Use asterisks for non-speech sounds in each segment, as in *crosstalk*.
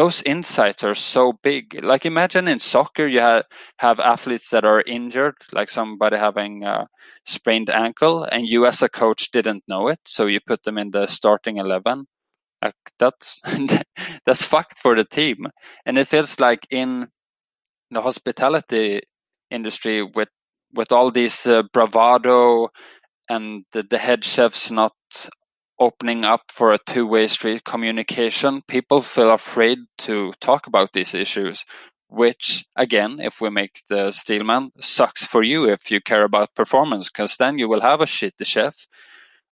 those insights are so big. Like imagine in soccer, you have have athletes that are injured, like somebody having a sprained ankle, and you as a coach didn't know it, so you put them in the starting eleven. Like that's *laughs* that's fucked for the team, and it feels like in the hospitality industry with with all these uh, bravado and the, the head chefs not opening up for a two-way street communication people feel afraid to talk about these issues which again if we make the steelman sucks for you if you care about performance because then you will have a shitty chef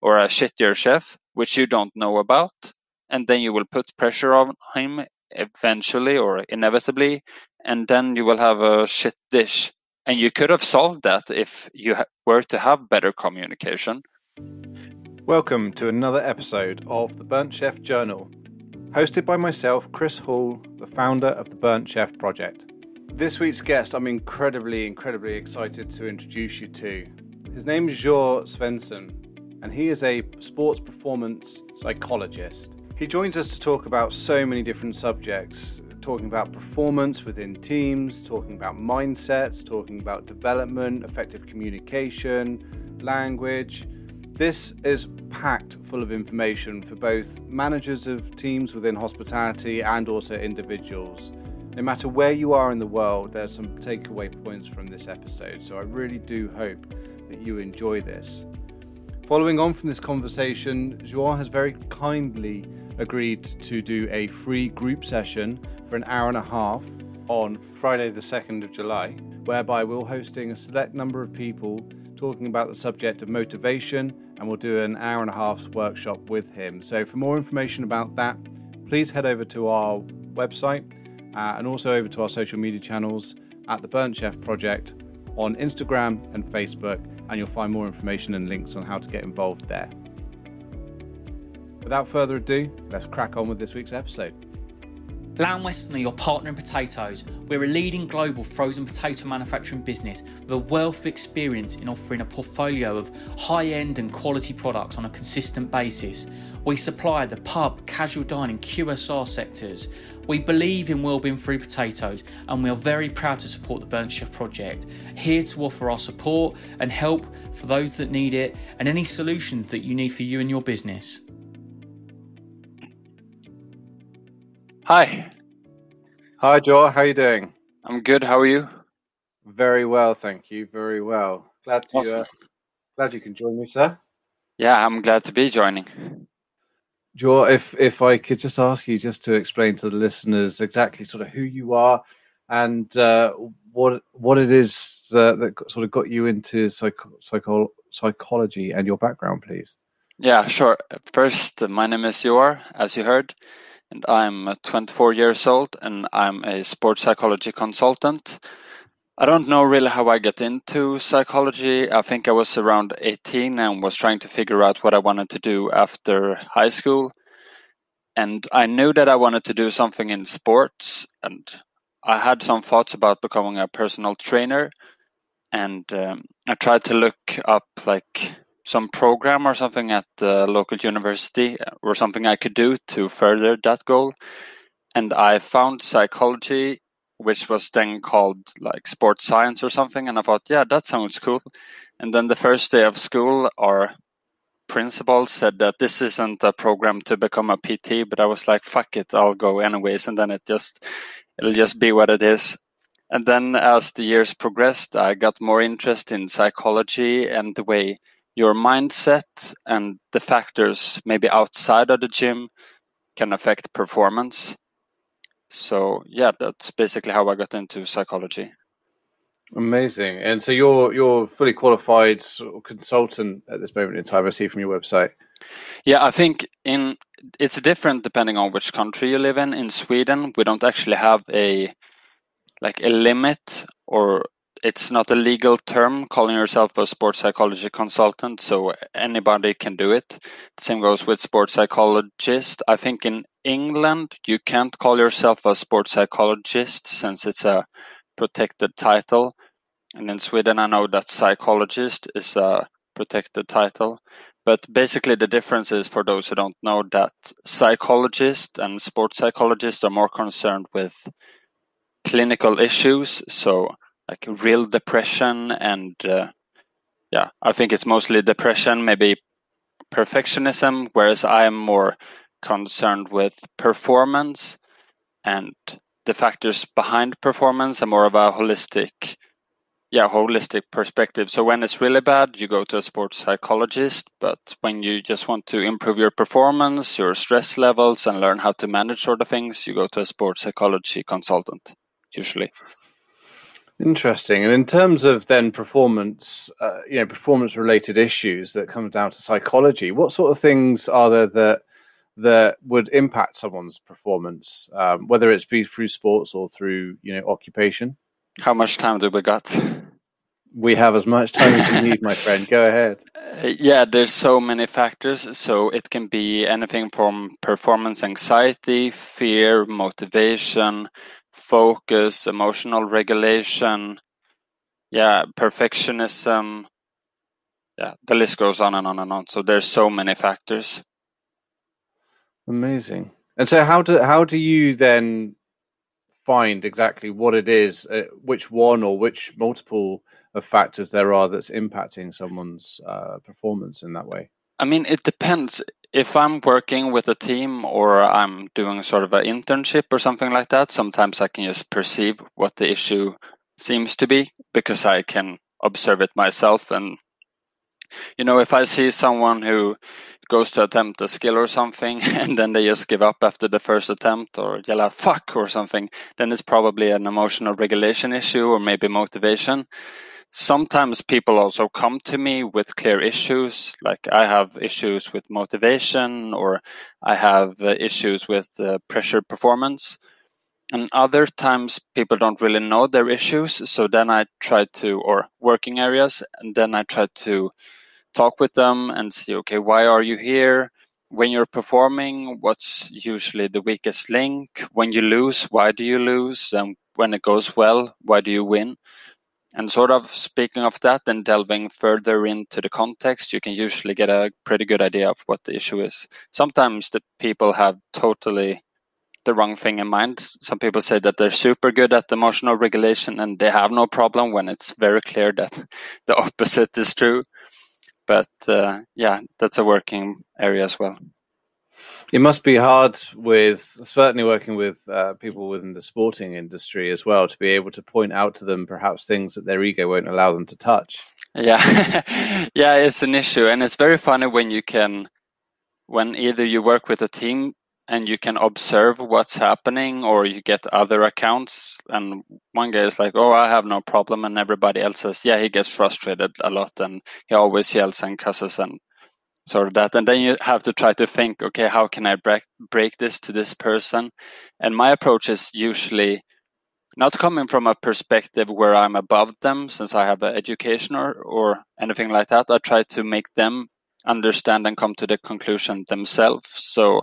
or a shittier chef which you don't know about and then you will put pressure on him eventually or inevitably and then you will have a shit dish. And you could have solved that if you were to have better communication Welcome to another episode of the Burnt Chef Journal, hosted by myself, Chris Hall, the founder of the Burnt Chef Project. This week's guest, I'm incredibly, incredibly excited to introduce you to. His name is Joar Svensson, and he is a sports performance psychologist. He joins us to talk about so many different subjects, talking about performance within teams, talking about mindsets, talking about development, effective communication, language this is packed full of information for both managers of teams within hospitality and also individuals. No matter where you are in the world, there are some takeaway points from this episode, so I really do hope that you enjoy this. Following on from this conversation, Joar has very kindly agreed to do a free group session for an hour and a half on Friday, the 2nd of July, whereby we're hosting a select number of people talking about the subject of motivation and we'll do an hour and a half workshop with him. So, for more information about that, please head over to our website uh, and also over to our social media channels at the Burnt Chef Project on Instagram and Facebook, and you'll find more information and links on how to get involved there. Without further ado, let's crack on with this week's episode. Lamb Weston are your partner in potatoes. We're a leading global frozen potato manufacturing business with a wealth of experience in offering a portfolio of high end and quality products on a consistent basis. We supply the pub, casual dining, QSR sectors. We believe in well-being free potatoes and we are very proud to support the Burnt Chef project. Here to offer our support and help for those that need it and any solutions that you need for you and your business. Hi. Hi, Joel. How are you doing? I'm good. How are you? Very well, thank you. Very well. Glad to awesome. uh, glad you can join me, sir. Yeah, I'm glad to be joining. Joel, if if I could just ask you just to explain to the listeners exactly sort of who you are and uh, what what it is uh, that sort of got you into psycho, psycho, psychology and your background, please. Yeah, sure. First, my name is Joar, as you heard and I'm 24 years old and I'm a sports psychology consultant. I don't know really how I got into psychology. I think I was around 18 and was trying to figure out what I wanted to do after high school. And I knew that I wanted to do something in sports and I had some thoughts about becoming a personal trainer and um, I tried to look up like some program or something at the local university or something I could do to further that goal. And I found psychology, which was then called like sports science or something. And I thought, yeah, that sounds cool. And then the first day of school, our principal said that this isn't a program to become a PT, but I was like, fuck it, I'll go anyways. And then it just, it'll just be what it is. And then as the years progressed, I got more interest in psychology and the way your mindset and the factors maybe outside of the gym can affect performance. So yeah, that's basically how I got into psychology. Amazing. And so you're you're fully qualified consultant at this moment in time. I see from your website. Yeah, I think in it's different depending on which country you live in. In Sweden, we don't actually have a like a limit or it's not a legal term calling yourself a sports psychology consultant, so anybody can do it. Same goes with sports psychologist. I think in England you can't call yourself a sports psychologist since it's a protected title. And in Sweden I know that psychologist is a protected title. but basically, the difference is for those who don't know that psychologist and sports psychologist are more concerned with clinical issues, so like real depression and uh, yeah, I think it's mostly depression, maybe perfectionism, whereas I am more concerned with performance and the factors behind performance and more of a holistic yeah holistic perspective. So when it's really bad you go to a sports psychologist but when you just want to improve your performance your stress levels and learn how to manage sort of things you go to a sports psychology consultant usually interesting and in terms of then performance uh, you know performance related issues that come down to psychology what sort of things are there that that would impact someone's performance um, whether it's be through sports or through you know occupation how much time do we got? We have as much time as we need, my *laughs* friend. Go ahead. Uh, yeah, there's so many factors. So it can be anything from performance anxiety, fear, motivation, focus, emotional regulation, yeah, perfectionism. Yeah, the list goes on and on and on. So there's so many factors. Amazing. And so how do how do you then find exactly what it is, uh, which one or which multiple of factors there are that's impacting someone's uh, performance in that way? I mean, it depends. If I'm working with a team or I'm doing sort of an internship or something like that, sometimes I can just perceive what the issue seems to be because I can observe it myself. And, you know, if I see someone who goes to attempt a skill or something *laughs* and then they just give up after the first attempt or yell out fuck or something, then it's probably an emotional regulation issue or maybe motivation. Sometimes people also come to me with clear issues, like I have issues with motivation or I have uh, issues with uh, pressure performance. And other times people don't really know their issues. So then I try to, or working areas, and then I try to talk with them and see, okay, why are you here? When you're performing, what's usually the weakest link? When you lose, why do you lose? And when it goes well, why do you win? And sort of speaking of that and delving further into the context, you can usually get a pretty good idea of what the issue is. Sometimes the people have totally the wrong thing in mind. Some people say that they're super good at emotional regulation and they have no problem when it's very clear that *laughs* the opposite is true but uh, yeah, that's a working area as well. It must be hard with certainly working with uh, people within the sporting industry as well to be able to point out to them perhaps things that their ego won't allow them to touch. Yeah, *laughs* yeah, it's an issue, and it's very funny when you can, when either you work with a team and you can observe what's happening or you get other accounts and one guy is like oh i have no problem and everybody else says yeah he gets frustrated a lot and he always yells and cusses and sort of that. And then you have to try to think okay how can i break break this to this person? And my approach is usually not coming from a perspective where i'm above them since i have an education or, or anything like that. I try to make them understand and come to the conclusion themselves. So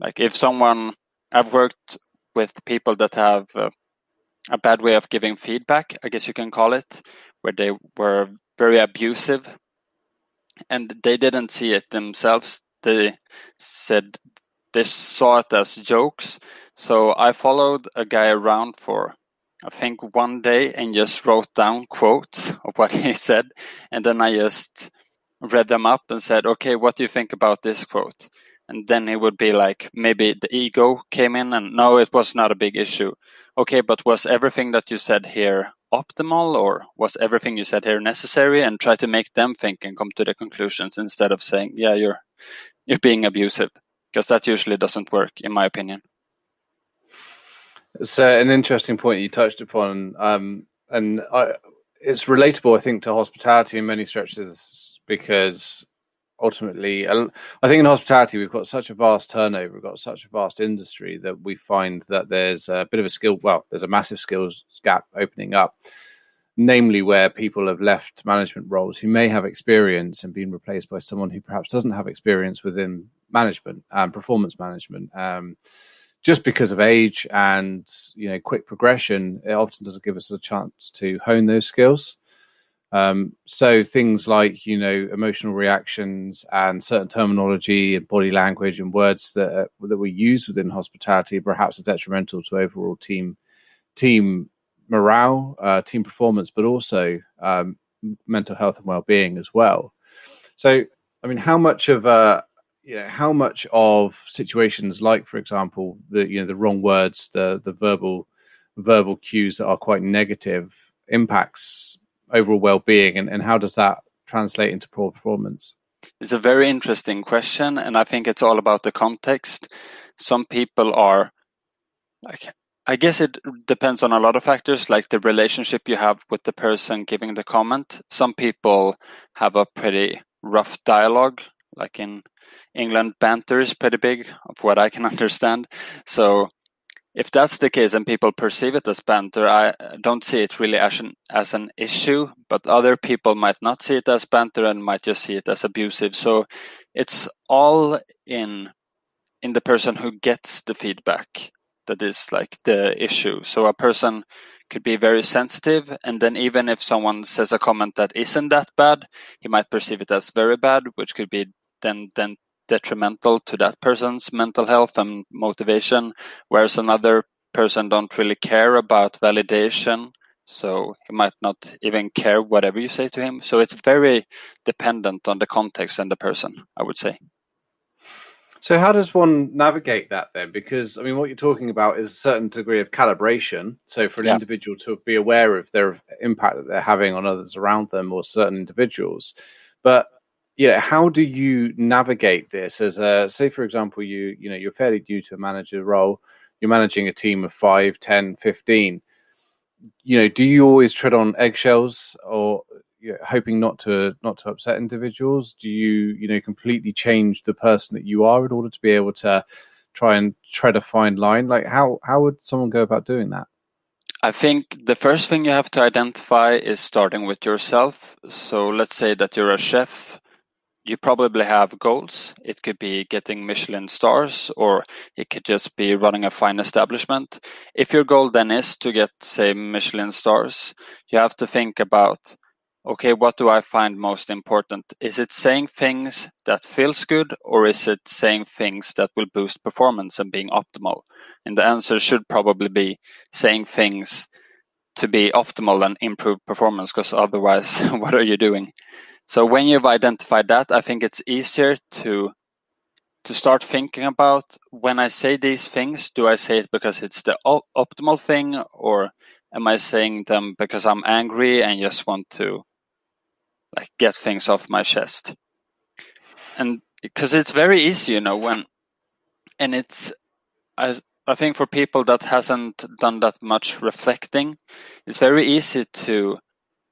like if someone, I've worked with people that have a bad way of giving feedback, I guess you can call it, where they were very abusive and they didn't see it themselves. They said they saw it as jokes. So I followed a guy around for I think one day and just wrote down quotes of what *laughs* he said. And then I just read them up and said, okay, what do you think about this quote? and then it would be like maybe the ego came in and no it was not a big issue okay but was everything that you said here optimal or was everything you said here necessary? And try to make them think and come to the conclusions instead of saying yeah you're you're being abusive because that usually doesn't work in my opinion. It's uh, an interesting point you touched upon um, and I, it's relatable i think to hospitality in many stretches because ultimately, I think in hospitality we've got such a vast turnover, we've got such a vast industry that we find that there's a bit of a skill. Well, there's a massive skills gap opening up, namely where people have left management roles who may have experience and been replaced by someone who perhaps doesn't have experience within management and performance management. Um, just because of age and you know quick progression, it often doesn't give us a chance to hone those skills. Um, so things like you know emotional reactions and certain terminology and body language and words that that we use within hospitality perhaps are detrimental to overall team team morale, uh, team performance, but also um, mental health and well-being as well. So, I mean, how much of uh, you know, how much of situations like, for example, the you know the wrong words, the the verbal verbal cues that are quite negative impacts overall well-being, and, and how does that translate into poor performance? It's a very interesting question, and I think it's all about the context. Some people are I guess it depends on a lot of factors, like the relationship you have with the person giving the comment. Some people have a pretty rough dialogue, like in England, banter is pretty big, of what I can *laughs* understand. So, if that's the case and people perceive it as banter, I uh, don't see it really as an, as an issue, but other people might not see it as banter and might just see it as abusive. So, it's all in in the person who gets the feedback that is like the issue. So a person could be very sensitive, and then even if someone says a comment that isn't that bad, he might perceive it as very bad, which could be then then detrimental to that person's mental health and motivation. Whereas another person don't really care about validation, so he might not even care whatever you say to him. So it's very dependent on the context and the person, I would say. So, how does one navigate that then? Because I mean, what you're talking about is a certain degree of calibration. So, for an yeah. individual to be aware of their impact that they're having on others around them or certain individuals, but yeah, how do you navigate this? As a say, for example, you you know you're fairly new to a manager role, you're managing a team of 5, 10, 15. You know, do you always tread on eggshells, or you know, hoping not to not to upset individuals? Do you you know completely change the person that you are in order to be able to try and tread a fine line? Like how how would someone go about doing that? I think the first thing you have to identify is starting with yourself. So let's say that you're a chef. You probably have goals. It could be getting Michelin stars, or it could just be running a fine establishment. If your goal then is to get, say, Michelin stars, you have to think about okay, what do I find most important? Is it saying things that feels good or is it saying things that will boost performance and being optimal? And the answer should probably be saying things to be optimal and improve performance because otherwise *laughs* what are you doing? So when you've identified that, I think it's easier to to start thinking about when I say these things, do I say it because it's the op- optimal thing or am I saying them because I'm angry and just want to like get things off my chest? And because it's very easy you know when and it's I, I think for people that hasn't done that much reflecting it's very easy to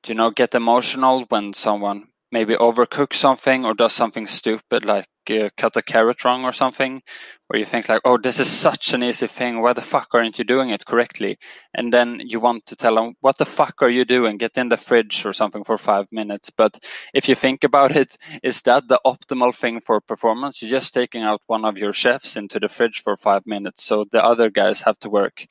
you know get emotional when someone maybe overcook something or does something stupid like uh, cut a carrot wrong or something where you think like oh this is such an easy thing. Why the fuck aren't you doing it correctly? And then you want to tell them what the fuck are you doing? Get in the fridge or something for five minutes. But if you think about it is that the optimal thing for performance? You're just taking out one of your chefs into the fridge for five minutes so the other guys have to work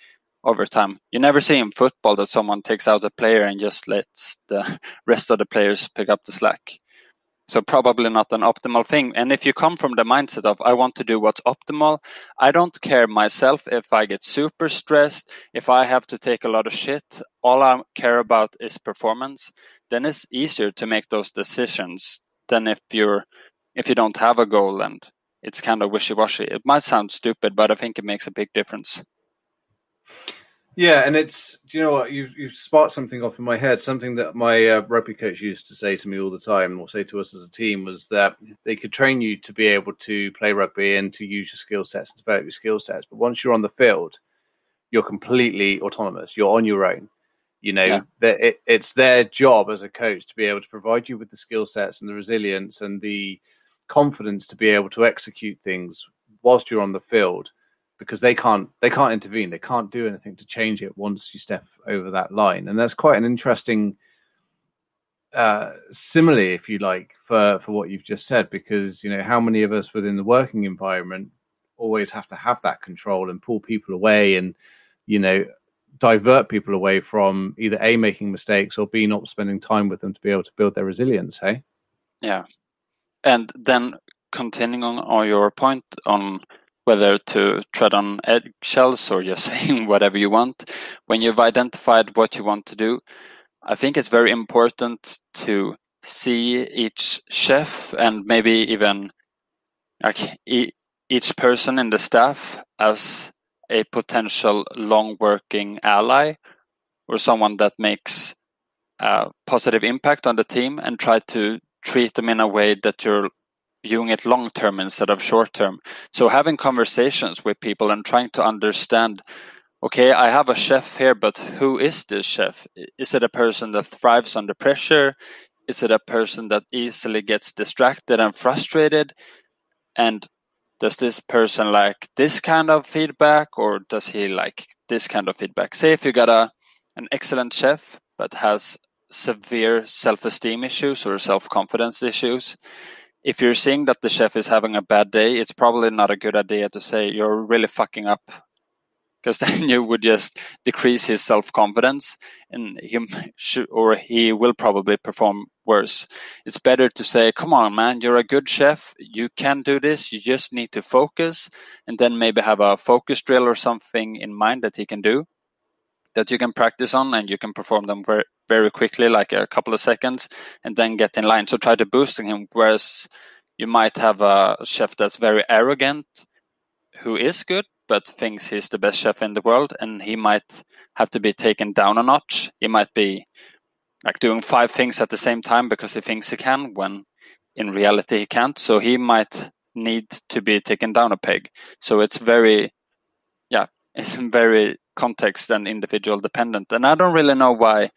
overtime. You never see in football that someone takes out a player and just lets the *laughs* rest of the players pick up the slack. So probably not an optimal thing. And if you come from the mindset of I want to do what's optimal, I don't care myself if I get super stressed, if I have to take a lot of shit. All I care about is performance. Then it's easier to make those decisions than if you're if you don't have a goal and it's kind of wishy-washy. It might sound stupid, but I think it makes a big difference. Yeah, and it's do you know what you you sparked something off in my head. Something that my uh, rugby coach used to say to me all the time, or say to us as a team, was that they could train you to be able to play rugby and to use your skill sets and develop your skill sets. But once you're on the field, you're completely autonomous. You're on your own. You know yeah. that it, it's their job as a coach to be able to provide you with the skill sets and the resilience and the confidence to be able to execute things whilst you're on the field because they can't they can't intervene. They can't do anything to change it once you step over that line. And that's quite an interesting uh simile if you like for for what you've just said because you know how many of us within the working environment always have to have that control and pull people away and you know divert people away from either a making mistakes or b not spending time with them to be able to build their resilience hey? Yeah. And then continuing on, on your point on whether to tread on eggshells or just *laughs* saying whatever you want. When you've identified what you want to do i think it's very important to see each chef and maybe even like each person in the staff as a potential long working ally or someone that makes a positive impact on the team and try to treat them in a way that you're viewing it long term instead of short term. So having conversations with people and trying to understand okay, I have a chef here, but who is this chef? Is it a person that thrives under pressure? Is it a person that easily gets distracted and frustrated? And does this person like this kind of feedback or does he like this kind of feedback say if you got a an excellent chef but has severe self-esteem issues or self-confidence issues if you're seeing that the chef is having a bad day it's probably not a good idea to say you're really fucking up because *laughs* then you would just decrease his self confidence, and he should, or he will probably perform worse. It's better to say, "Come on, man, you're a good chef. You can do this. You just need to focus," and then maybe have a focus drill or something in mind that he can do that you can practice on and you can perform them very, quickly like a couple of seconds and then get in line so try to boost him whereas you might have a chef that's very arrogant who is good but thinks he's the best chef in the world and he might have to be taken down a notch. He might be like doing five things at the same time because he thinks he can when in reality he can't. So he might need to be taken down a peg. So it's very yeah, *laughs* it's very context and individual dependent. And I don't really know why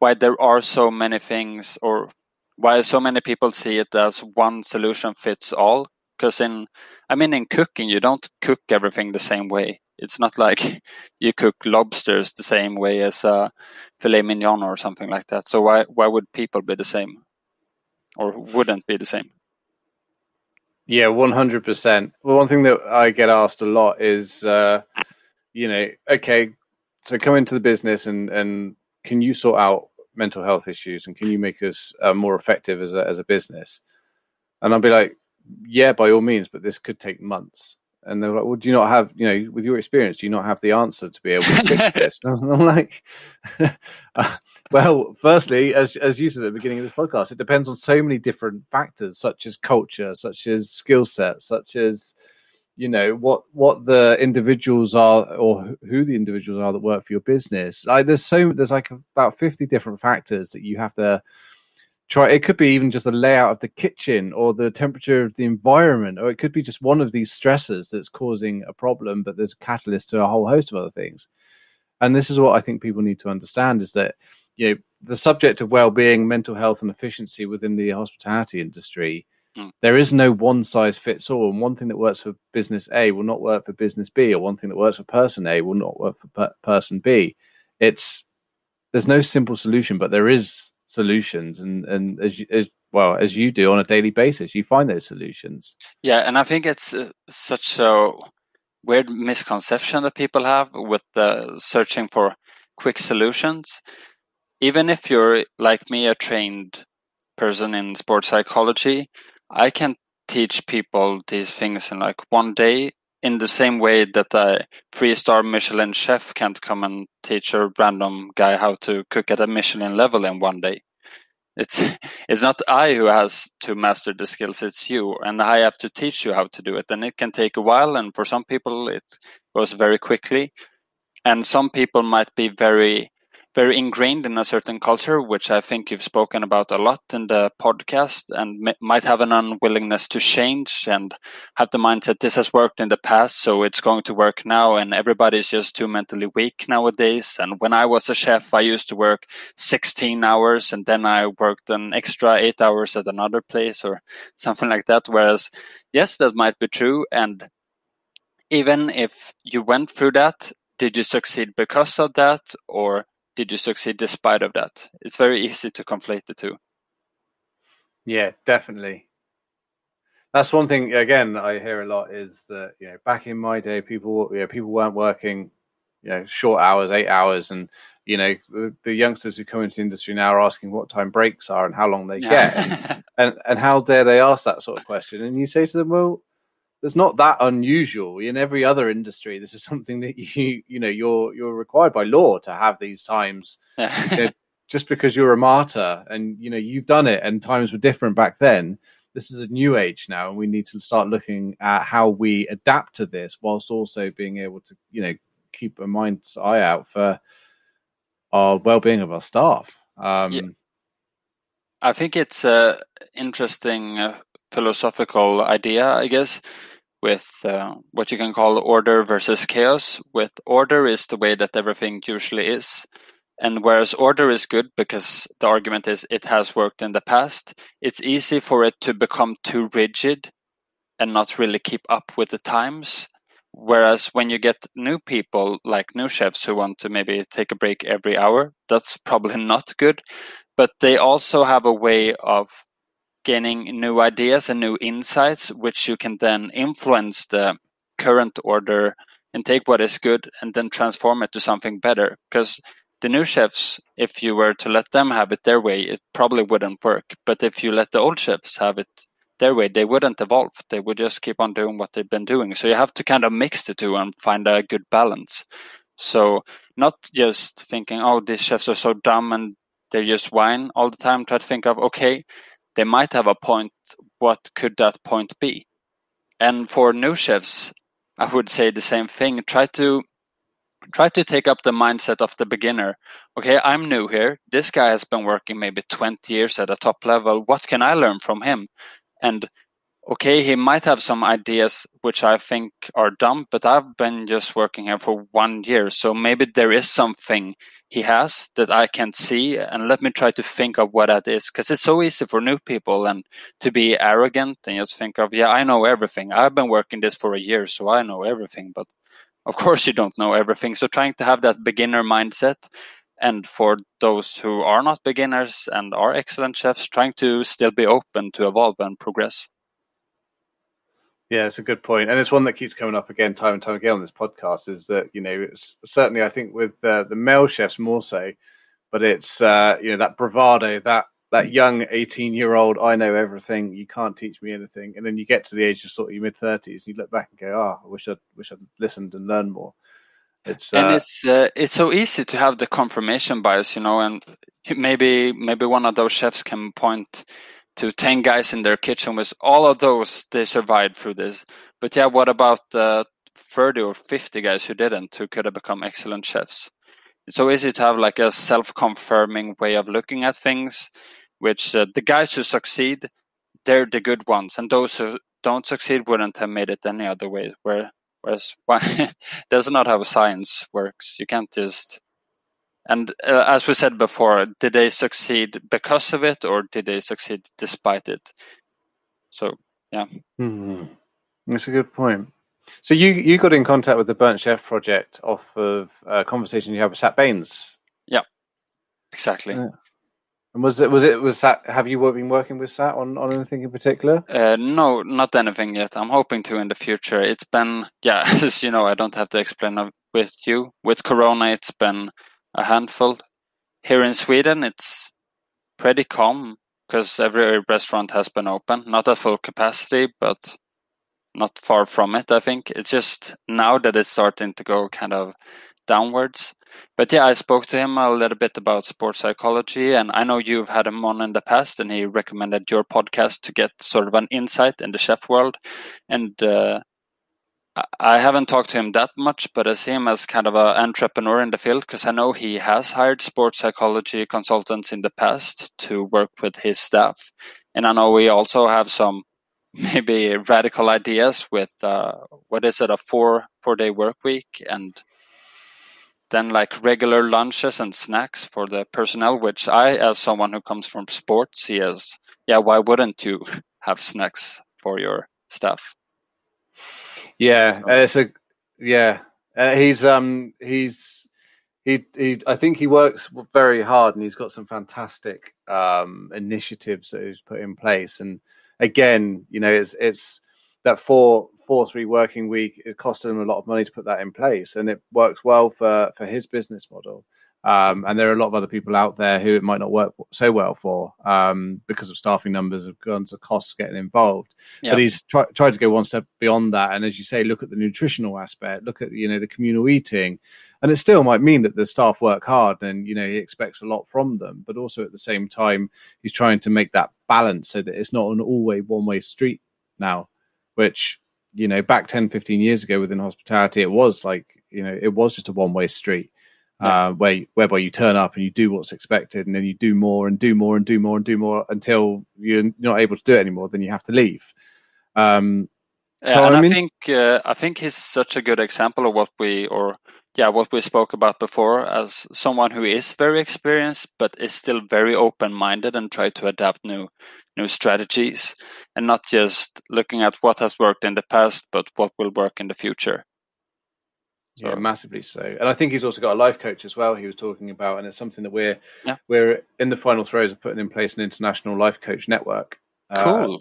why there are so many things or why so many people see it as one solution fits all. Because in i mean in cooking you don't cook everything the same way. It's not *laughs* like you cook lobsters the same way as filet mignon or something like that. So why why would people be the same? Or wouldn't be the same? Yeah 100% well one thing that i get asked a lot is uh you know okay so come into the business and and can you sort out mental health issues and can you make us uh, more effective as a, as a business and i'll be like yeah, by all means, but this could take months. And they're like, well, do you not have, you know, with your experience, do you not have the answer to be able to fix *laughs* this? And I'm like, *laughs* uh, well, firstly, as as you said at the beginning of this podcast, it depends on so many different factors, such as culture, such as skill set, such as you know what what the individuals are or who the individuals are that work for your business. Like there's so there's like about fifty different factors that you have to try it could be even just the layout of the kitchen or the temperature of the environment or it could be just one of these stressors that's causing a problem but there's a catalyst to a whole host of other things and this is what i think people need to understand is that you know the subject of well-being mental health and efficiency within the hospitality industry mm. there is no one size fits all and one thing that works for business a will not work for business b or one thing that works for person a will not work for per- person b. It's there's no simple solution but there is solutions and and as, as well as you do on a daily basis you find those solutions. Yeah and i think it's uh, such a weird misconception that people have with the searching for quick solutions. Even if you're like me a trained person in sports psychology i can teach people these things in like one day in the same way that a three star Michelin chef can't come and teach a random guy how to cook at a Michelin level in one day. It's *laughs* it's not I who has to master the skills, it's you. And I have to teach you how to do it. And it can take a while and for some people it goes very quickly. And some people might be very very ingrained in a certain culture, which I think you've spoken about a lot in the podcast, and might have an unwillingness to change and have the mindset this has worked in the past, so it's going to work now. And everybody's just too mentally weak nowadays. And when I was a chef, I used to work 16 hours and then I worked an extra eight hours at another place or something like that. Whereas, yes, that might be true. And even if you went through that, did you succeed because of that or did you succeed despite of that? It's very easy to conflate the two. Yeah, definitely. That's one thing. Again, I hear a lot is that you know back in my day, people you know, people weren't working you know short hours, eight hours, and you know the, the youngsters who come into the industry now are asking what time breaks are and how long they yeah. get, and, and and how dare they ask that sort of question? And you say to them, well that's not that unusual in every other industry. This is something that *laughs* you you know you're you're required by law to have these times. you know, *laughs* just because you're a martyr and you know you've done it and times were different back then. This is a new age now, and we need to start looking at how we adapt to this, whilst also being able to you know keep a mind's eye out for our well-being of our staff. Um, yeah. I think it's a interesting uh, philosophical idea, I guess, with uh, what you can call order versus chaos. With order is the way that everything usually is. And whereas order is good because the argument is it has worked in the past, it's easy for it to become too rigid and not really keep up with the times. Whereas when you get new people, like new chefs who want to maybe take a break every hour, that's probably *laughs* not good. But they also have a way of gaining new ideas and new insights, which you can then influence the current order and take what is good and then transform it to something better. Because the new chefs, if you were to let them have it their way, it probably wouldn't work. But if you let the old chefs have it their way, they wouldn't evolve. They would just keep on doing what they've been doing. So you have to kind of mix the two and find a good balance. So not just thinking, oh, these chefs are so dumb and they just whine all the time. Try to think of, okay, they might have a point. What could that point be? And for new chefs, I would say the same thing. Try to try to take up the mindset of the beginner. Okay, I'm new here. This guy has been working maybe 20 years at a top level. What can I learn from him? And okay, he might have some ideas which I think are dumb, but I've been just working here for one year. So maybe there is something he has that I can't see, and let me try to think of what that is. Because it's so easy for new people and to be arrogant and just think of, yeah, I know everything. I've been working this for a year, so I know everything. But of course, you don't know everything. So trying to have that beginner mindset, and for those who are not beginners and are excellent chefs, trying to still be open to evolve and progress. Yeah, it's a good point, and it's one that keeps coming up again, time and time again on this podcast. Is that you know, it's certainly I think with uh, the male chefs more so, but it's uh, you know that bravado, that that young eighteen year old, I know everything, you can't teach me anything, and then you get to the age of sort of your mid thirties, and you look back and go, oh, I wish I wish I'd listened and learned more. It's and uh, it's uh, it's so easy to have the confirmation bias, you know, and maybe maybe one of those chefs can point to 10 guys in their kitchen with all of those they survived through this. But yeah what about the 30 or 50 guys who didn't who could have become excellent chefs? It's so easy to have like a self-confirming way of looking at things which uh, the guys who succeed they're the good ones and those who don't succeed wouldn't have made it any other way where whereas *laughs* why *laughs* that's not how science works. You can't just and uh, as we said before, did they succeed because of it or did they succeed despite it? So, yeah. Mm-hmm. That's a good point. So you you got in contact with the Burnt Chef project off of a conversation you had with Sat Baines. Yeah, exactly. Yeah. And was it was it was Sat? Have you been working with Sat on on anything in particular? Uh, no, not anything yet. I'm hoping to in the future. It's been yeah, *laughs* as you know, I don't have to explain with you. With Corona, it's been a handful. Here in Sweden, it's pretty calm because every restaurant has been open, not at full capacity, but not far from it. I think it's just now that it's starting to go kind of downwards. But yeah, I spoke to him a little bit about sports psychology, and I know you've had him on in the past, and he recommended your podcast to get sort of an insight in the chef world. And uh, I haven't talked to him that much, but I see him as kind of an entrepreneur in the field because I know he has hired sports psychology consultants in the past to work with his staff. And I know we also have some *laughs* maybe radical ideas with uh, what is it, a four four day work week and then like regular lunches and snacks for the personnel, which I, as someone who comes from sports, see as yeah, why wouldn't you *laughs* have snacks for your staff? Yeah, uh, it's a yeah. Uh, he's um he's he he. I think he works very hard, and he's got some fantastic um initiatives that he's put in place. And again, you know, it's it's that four four three working week it costed him a lot of money to put that in place, and it works well for for his business model. Um, and there are a lot of other people out there who it might not work so well for um, because of staffing numbers, of guns, of costs getting involved. Yep. But he's try, tried to go one step beyond that, and as you say, look at the nutritional aspect, look at you know the communal eating, and it still might mean that the staff work hard, and you know he expects a lot from them, but also at the same time he's trying to make that balance so that it's not an all-way one-way street now, which you know back 10, 15 years ago within hospitality it was like you know it was just a one-way street yeah. uh, where whereby you turn up and you do what's expected, and then you do more and do more and do more and do more until you're not able to do it anymore. Then you have to leave. Um, so and I, mean, I think uh, I think he's such a good example of what we or yeah what we spoke about before as someone who is very experienced but is still very open minded and try to adapt new new strategies and not just looking at what has worked in the past but what will work in the future yeah, massively so. And I think he's also got a life coach as well. He was talking about, and it's something that we're yeah. we're in the final throes of putting in place an international life coach network. Uh, cool. Uh,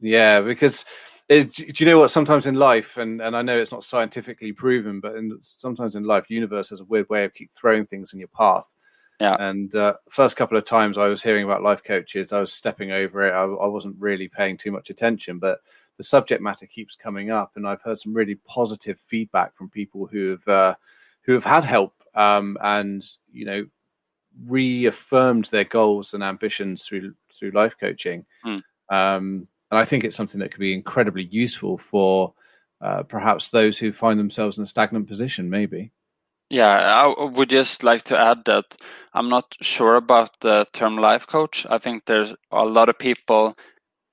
yeah, because it, do you know what? Sometimes in life, and and I know it's not scientifically proven, but in, sometimes in life, universe has a weird way of keep throwing things in your path. Yeah. And uh, first couple of times I was hearing about life coaches, I was stepping over it. I, I wasn't really paying too much attention, but the subject matter keeps coming up, and I've heard some really positive feedback from people who have uh, who have had help um, and you know reaffirmed their goals and ambitions through through life coaching. Mm. Um, and I think it's something that could be incredibly useful for uh, perhaps those who find themselves in a stagnant position, maybe. Yeah, I would just like to add that I'm not sure about the term life coach. I think there's a lot of people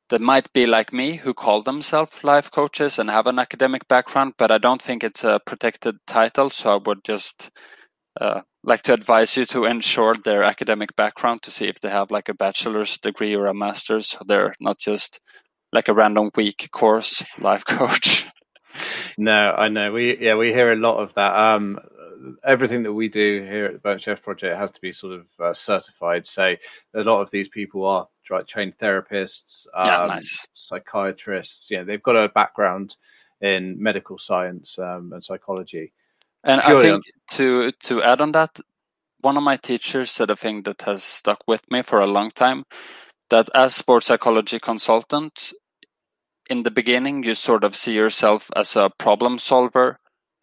that might be like me who call themselves life coaches and have an academic background, but I don't think it's a protected title. So I would just uh, like to advise you to ensure their academic background to see if they have like a bachelor's degree or a master's. So they're not just like a random week course *laughs* life coach. No, I know. We yeah we hear a lot of that. Um, everything that we do here at the Burnt Chef Project has to be sort of uh, certified. So a lot of these people are trained therapists, um, yeah, nice. psychiatrists. Yeah, they've got a background in medical science um, and psychology. And I think on... to to add on that, one of my teachers said a thing that has stuck with me for a long time. That as sports psychology consultant, in the beginning, you sort of see yourself as a problem solver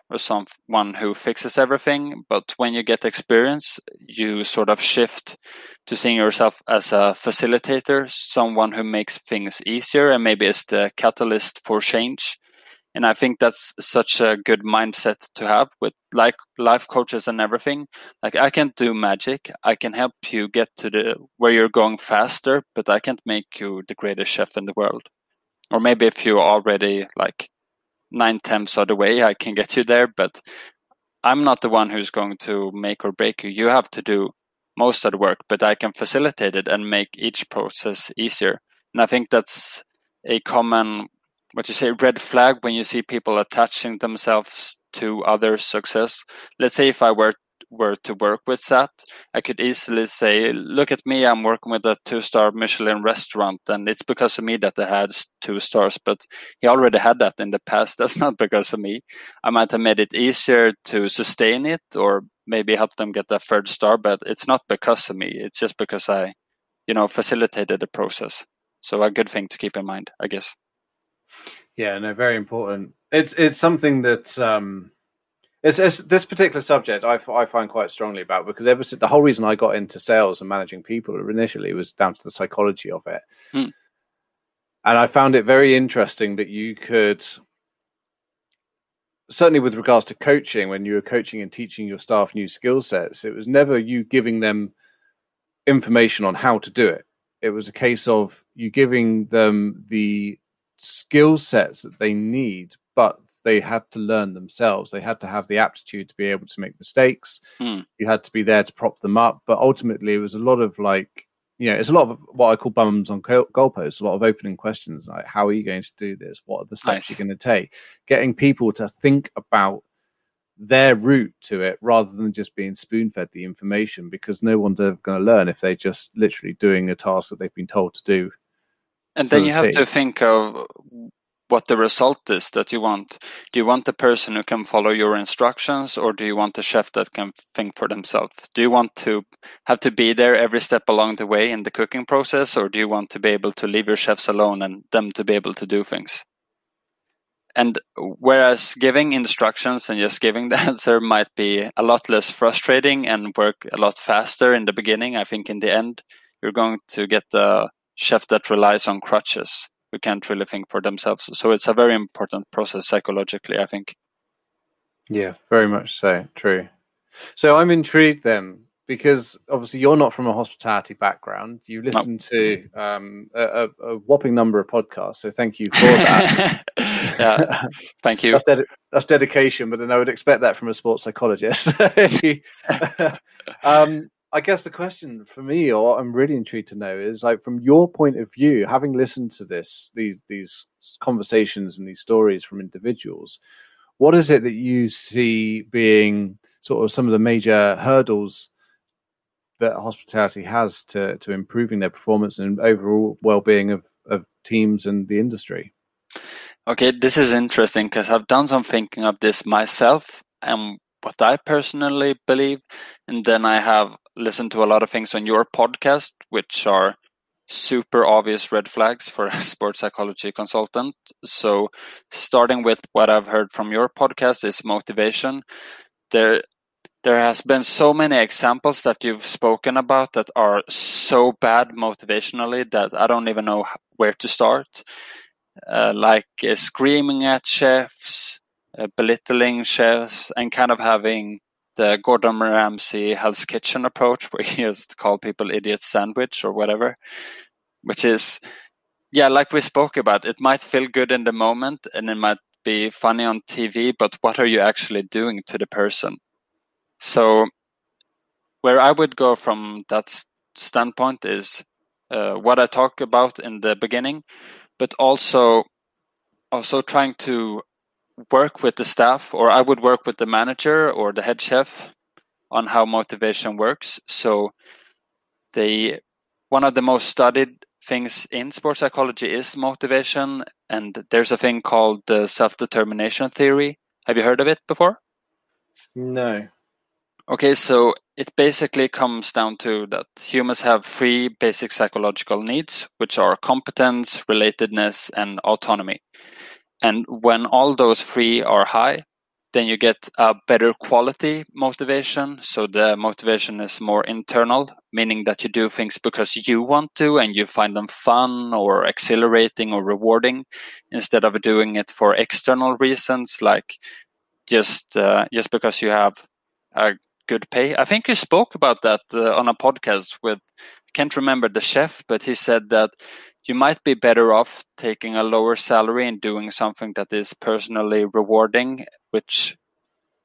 or someone who fixes everything. But when you get experience, you sort of shift to seeing yourself as a facilitator, someone who makes things easier and maybe is the catalyst for change. And I think that's such a good mindset to have with like life coaches and everything. Like I can't do magic. I can help you get to the where you're going faster, but I can't make you the greatest chef in the world. Or maybe if you're already like nine tenths of the way I can get you there, but I'm not the one who's going to make or break you. You have to do most of the work, but I can facilitate it and make each process easier. And I think that's a common, what you say, red flag when you see people attaching themselves to others' success. Let's say if I were were to work with that, I could easily say, look at me, I'm working with a two star Michelin restaurant, and it's because of me that it has two stars. But he already had that in the past. *laughs* That's not because of me. I might have made it easier to sustain it or maybe help them get that third star, but it's not because of me. It's just because I, you know, facilitated the process. So a good thing to keep in mind, I guess. Yeah, no, very important. It's it's something that um it's, it's, this particular subject I, I find quite strongly about because ever since the whole reason I got into sales and managing people initially was down to the psychology of it. Mm. And I found it very interesting that you could, certainly with regards to coaching, when you were coaching and teaching your staff new skill sets, it was never you giving them information on how to do it. It was a case of you giving them the skill sets that they need, but they had to learn themselves. They had to have the aptitude to be able to make mistakes. Hmm. You had to be there to prop them up. But ultimately, it was a lot of like, you know, it's a lot of what I call bums on goalposts, a lot of opening questions like, how are you going to do this? What are the steps nice. you're going to take? Getting people to think about their route to it rather than just being spoon fed the information because no one's ever going to learn if they're just literally doing a task that they've been told to do. And then you have to think of what the result is that you want. Do you want the person who can follow your instructions, or do you want a chef that can think for themselves? Do you want to have to be there every step along the way in the cooking process, or do you want to be able to leave your chefs alone and them to be able to do things? And whereas giving instructions and just giving *laughs* the answer might be a lot less frustrating and work a lot faster in the beginning, I think in the end, you're going to get a chef that relies on crutches who can't really think for themselves. So it's a very important process psychologically, I think. Yeah, very much so. True. So I'm intrigued then because obviously you're not from a hospitality background. You listen no. to um, a, a, whopping number of podcasts, so thank you for that. *laughs* yeah, thank you. *laughs* That's, ded- that's, dedication, but then I would expect that from a sports psychologist. *laughs* um, I guess the question for me, or what I'm really intrigued to know, is like from your point of view, having listened to this, these these conversations and these stories from individuals, what is it that you see being sort of some of the major hurdles that hospitality has to to improving their performance and overall well-being of of teams and the industry? Okay, this is interesting because I've done some thinking of this myself and what I personally believe, and then I have listened to a lot of things on your podcast, which are super obvious red flags for *laughs* a sports psychology consultant. So, starting with what I've heard from your podcast is motivation. There, there has been so many examples that you've spoken about that are so bad motivationally that I don't even know where to start. Uh, like uh, screaming at chefs, uh, belittling chefs, and kind of having the Gordon Ramsay Hell's Kitchen approach, where he just call people idiot sandwich or whatever, which is, yeah, like we spoke about, it might feel good in the moment and it might be funny on TV, but what are you actually doing to the person? So, where I would go from that standpoint is uh, what I talked about in the beginning, but also also trying to work with the staff, or I would work with the manager or the head chef on how motivation works. So, the one of the most studied things in sports psychology is motivation, and there's a thing called the self determination theory. Have you heard of it before? No. Okay, so it basically comes down to that humans have three basic psychological needs, which are competence, relatedness, and autonomy. And when all those three are high, then you get a better quality motivation. So the motivation is more internal, meaning that you do things because you want to and you find them fun or exhilarating or rewarding instead of doing it for external reasons, like just uh, just because you have a good pay. I think you spoke about that uh, on a podcast with I can't remember the chef, but he said that you might be better off taking a lower salary and doing something that is personally rewarding, which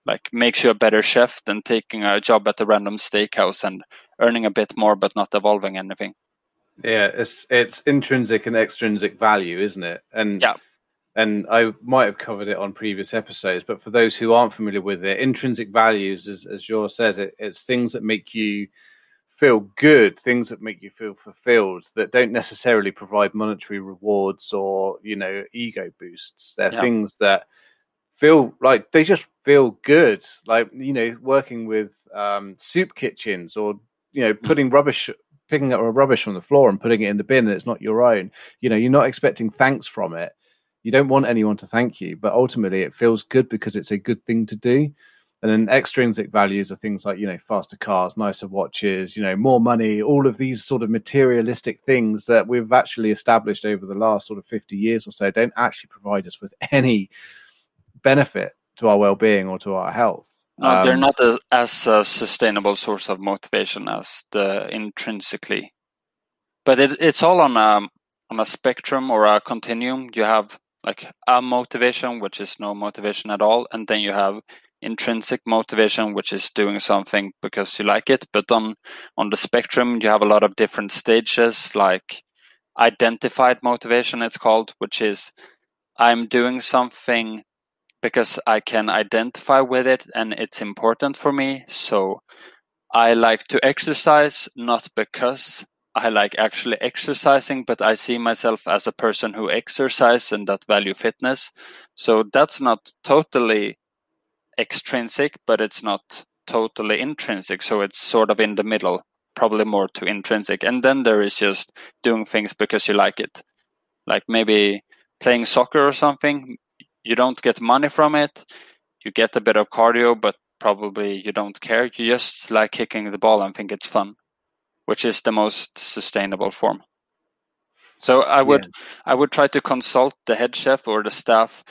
like makes you a better chef than taking a job at a random steakhouse and earning a bit more but not evolving anything. Yeah, it's it's intrinsic and extrinsic value, isn't it? And yeah. And I might have covered it on previous episodes, but for those who aren't familiar with it, intrinsic values, as, as George says, it, it's things that make you feel good, things that make you feel fulfilled, that don't necessarily provide monetary rewards or you know ego boosts. They're yeah. things that feel like they just feel good, like you know working with um, soup kitchens or you know mm. putting mm. rubbish picking up a rubbish from the floor and putting it in the bin and it's not your own you know you're not expecting thanks from it you don't want anyone to thank you but ultimately it feels good because it's a good thing to do and then extrinsic values are things like, you know, faster cars, nicer watches, you know, more money, all of these sort of materialistic things that we've actually established over the last sort of 50 years or so don't actually provide us with *laughs* any benefit to our well-being or to our health. No, um, they're not a, as a sustainable source of motivation as the intrinsically, but it, it's all on a on a spectrum or a continuum. You have like a motivation, which is no motivation at all, and then you have intrinsic motivation, which is doing something because you like it. But on on the spectrum, you have a lot of different stages, like identified motivation, it's called, which is I'm doing something because I can identify with it and it's important for me. So I like to exercise not because I like actually exercising, but I see myself as a person who exercise and that value fitness. So that's not totally extrinsic, but it's not totally intrinsic. So it's sort of in the middle, probably more to intrinsic. And then there is just doing things because you like it. Like maybe playing soccer or something, you don't get money from it. You get a bit of cardio, but probably you don't care. You just like kicking the ball and think it's fun which is the most sustainable form. So I would yeah. I would try to consult the head chef or the staff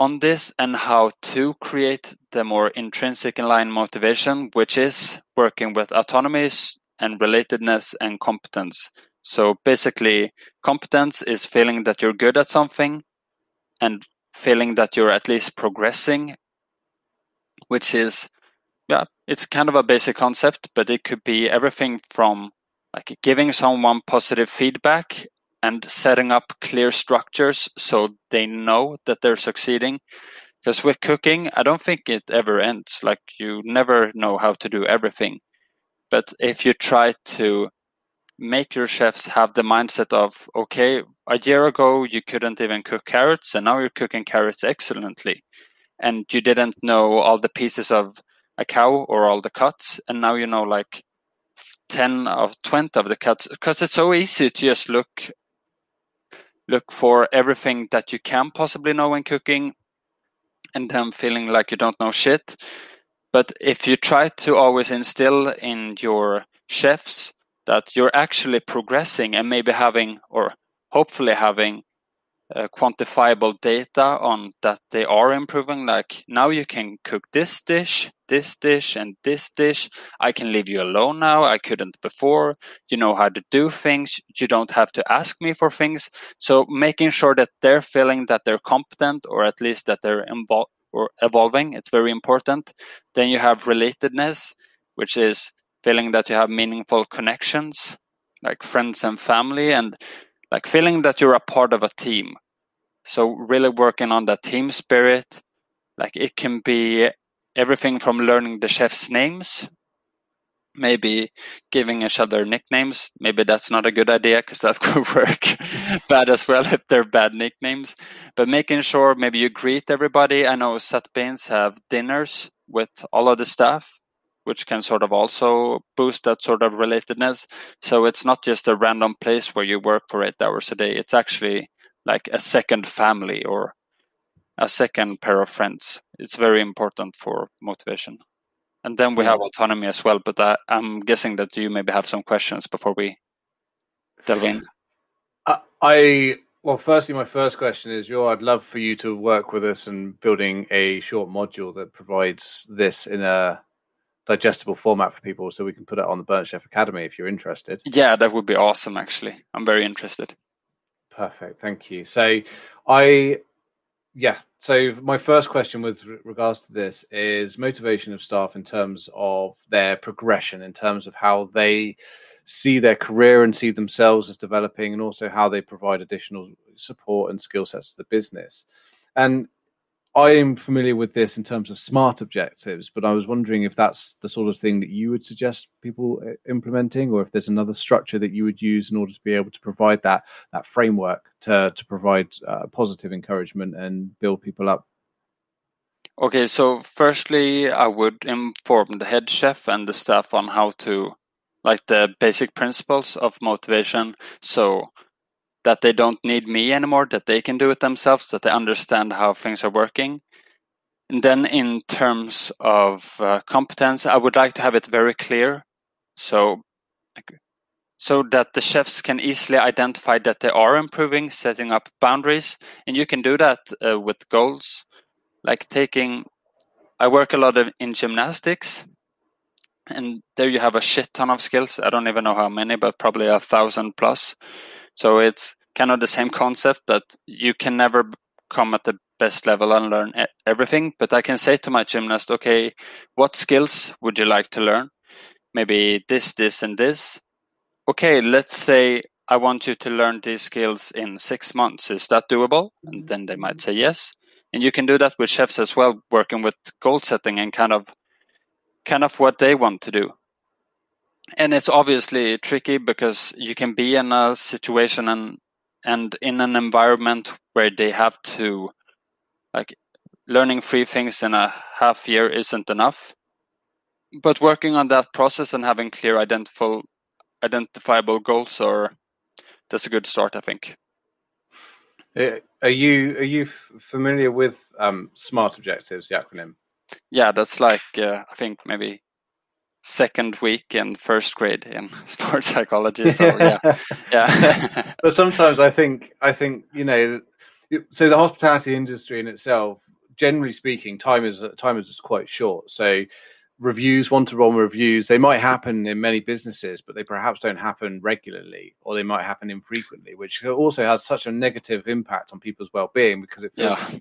on this and how to create the more intrinsic line motivation, which is working with autonomies and relatedness and competence. So basically, competence is feeling that you're good at something and feeling that you're at least progressing, which is yeah, it's kind of a basic concept, but it could be everything from like giving someone positive feedback and setting up clear structures so they know that they're succeeding. Because with cooking, I don't think it ever ends. Like you never know how to do everything. But if you try to make your chefs have the mindset of, okay, a year ago you couldn't even cook carrots and now you're cooking carrots excellently. And you didn't know all the pieces of a cow or all the cuts, and now you know like 10 of 20 of the cuts because it's so easy to just look look for everything that you can possibly know when cooking and then feeling like you don't know shit. But if you try to always instill in your chefs that you're actually progressing and maybe having or hopefully having uh, quantifiable data on that they are improving like now you can cook this dish this dish and this dish. I can leave you alone now. I couldn't before. You know how to do things. You don't have to ask me for things. So making sure that they're feeling that they're competent or at least that they're involved or evolving it's very important. Then you have relatedness which is feeling that you have meaningful connections like friends and family and like feeling that you're a part of a team. So really working on that team spirit. Like it can be everything from learning the chef's names, maybe giving each other nicknames. Maybe that's not a good idea because that *laughs* could work *laughs* bad as well if they're bad nicknames. But making sure maybe you greet everybody. I know Sat Bains have dinners with all of the staff which can sort of also boost that sort of relatedness. So it's not just a random place where you work for eight hours a day. It's actually like a second family or a second pair of friends. It's very important for motivation. And then we have autonomy as well. But I, am guessing that you maybe have some questions before we delve in. Uh, I well, firstly, my first question is, Joar, I'd love for you to work with us in building a short module that provides this in a digestible format for people so we can put it on the Burnt Chef Academy if you're interested. Yeah, that would be awesome, actually. I'm very interested. Perfect. Thank you. So, I, yeah. So, my first question with regards to this is motivation of staff in terms of their progression, in terms of how they see their career and see themselves as developing, and also how they provide additional support and skill sets to the business. And I am familiar with this in terms of smart objectives, but I was wondering if that's the sort of thing that you would suggest people uh, implementing, or if there's another structure that you would use in order to be able to provide that that framework to to provide uh, positive encouragement and build people up. Okay, so firstly, I would inform the head chef and the staff on how to, like the basic principles of motivation. So that they don't need me anymore, that they can do it themselves, that they understand how things are working. And then, in terms of uh, competence, I would like to have it very clear, so so that the chefs can easily identify that they are improving, setting up boundaries, and you can do that uh, with goals, like taking. I work a lot of, in gymnastics, and there you have a shit ton of skills. I don't even know how many, but probably a thousand plus. So it's kind of the same concept that you can never come at the best level and learn everything. But I can say to my gymnast, okay, what skills would you like to learn? Maybe this, this, and this. Okay, let's say I want you to learn these skills in six months. Is that doable? And mm-hmm. then they might say yes. And you can do that with chefs as well, working with goal setting and kind of kind of what they want to do. And it's obviously tricky because you can be in a situation and and in an environment where they have to like learning three things in a half year isn't enough. But working on that process and having clear identifiable identifiable goals are that's a good start i think. Uh, are you are you familiar with um, smart objectives the acronym? Yeah that's like uh, i think maybe second week in first grade in *laughs* sports psychology. So yeah, yeah. *laughs* but sometimes I think I think you know, so the hospitality industry in itself, generally speaking, time is time is quite short. So reviews, one to one reviews, they might happen in many businesses, but they perhaps don't happen regularly, or they might happen infrequently, which also has such a negative impact on people's well being because it feels, yeah.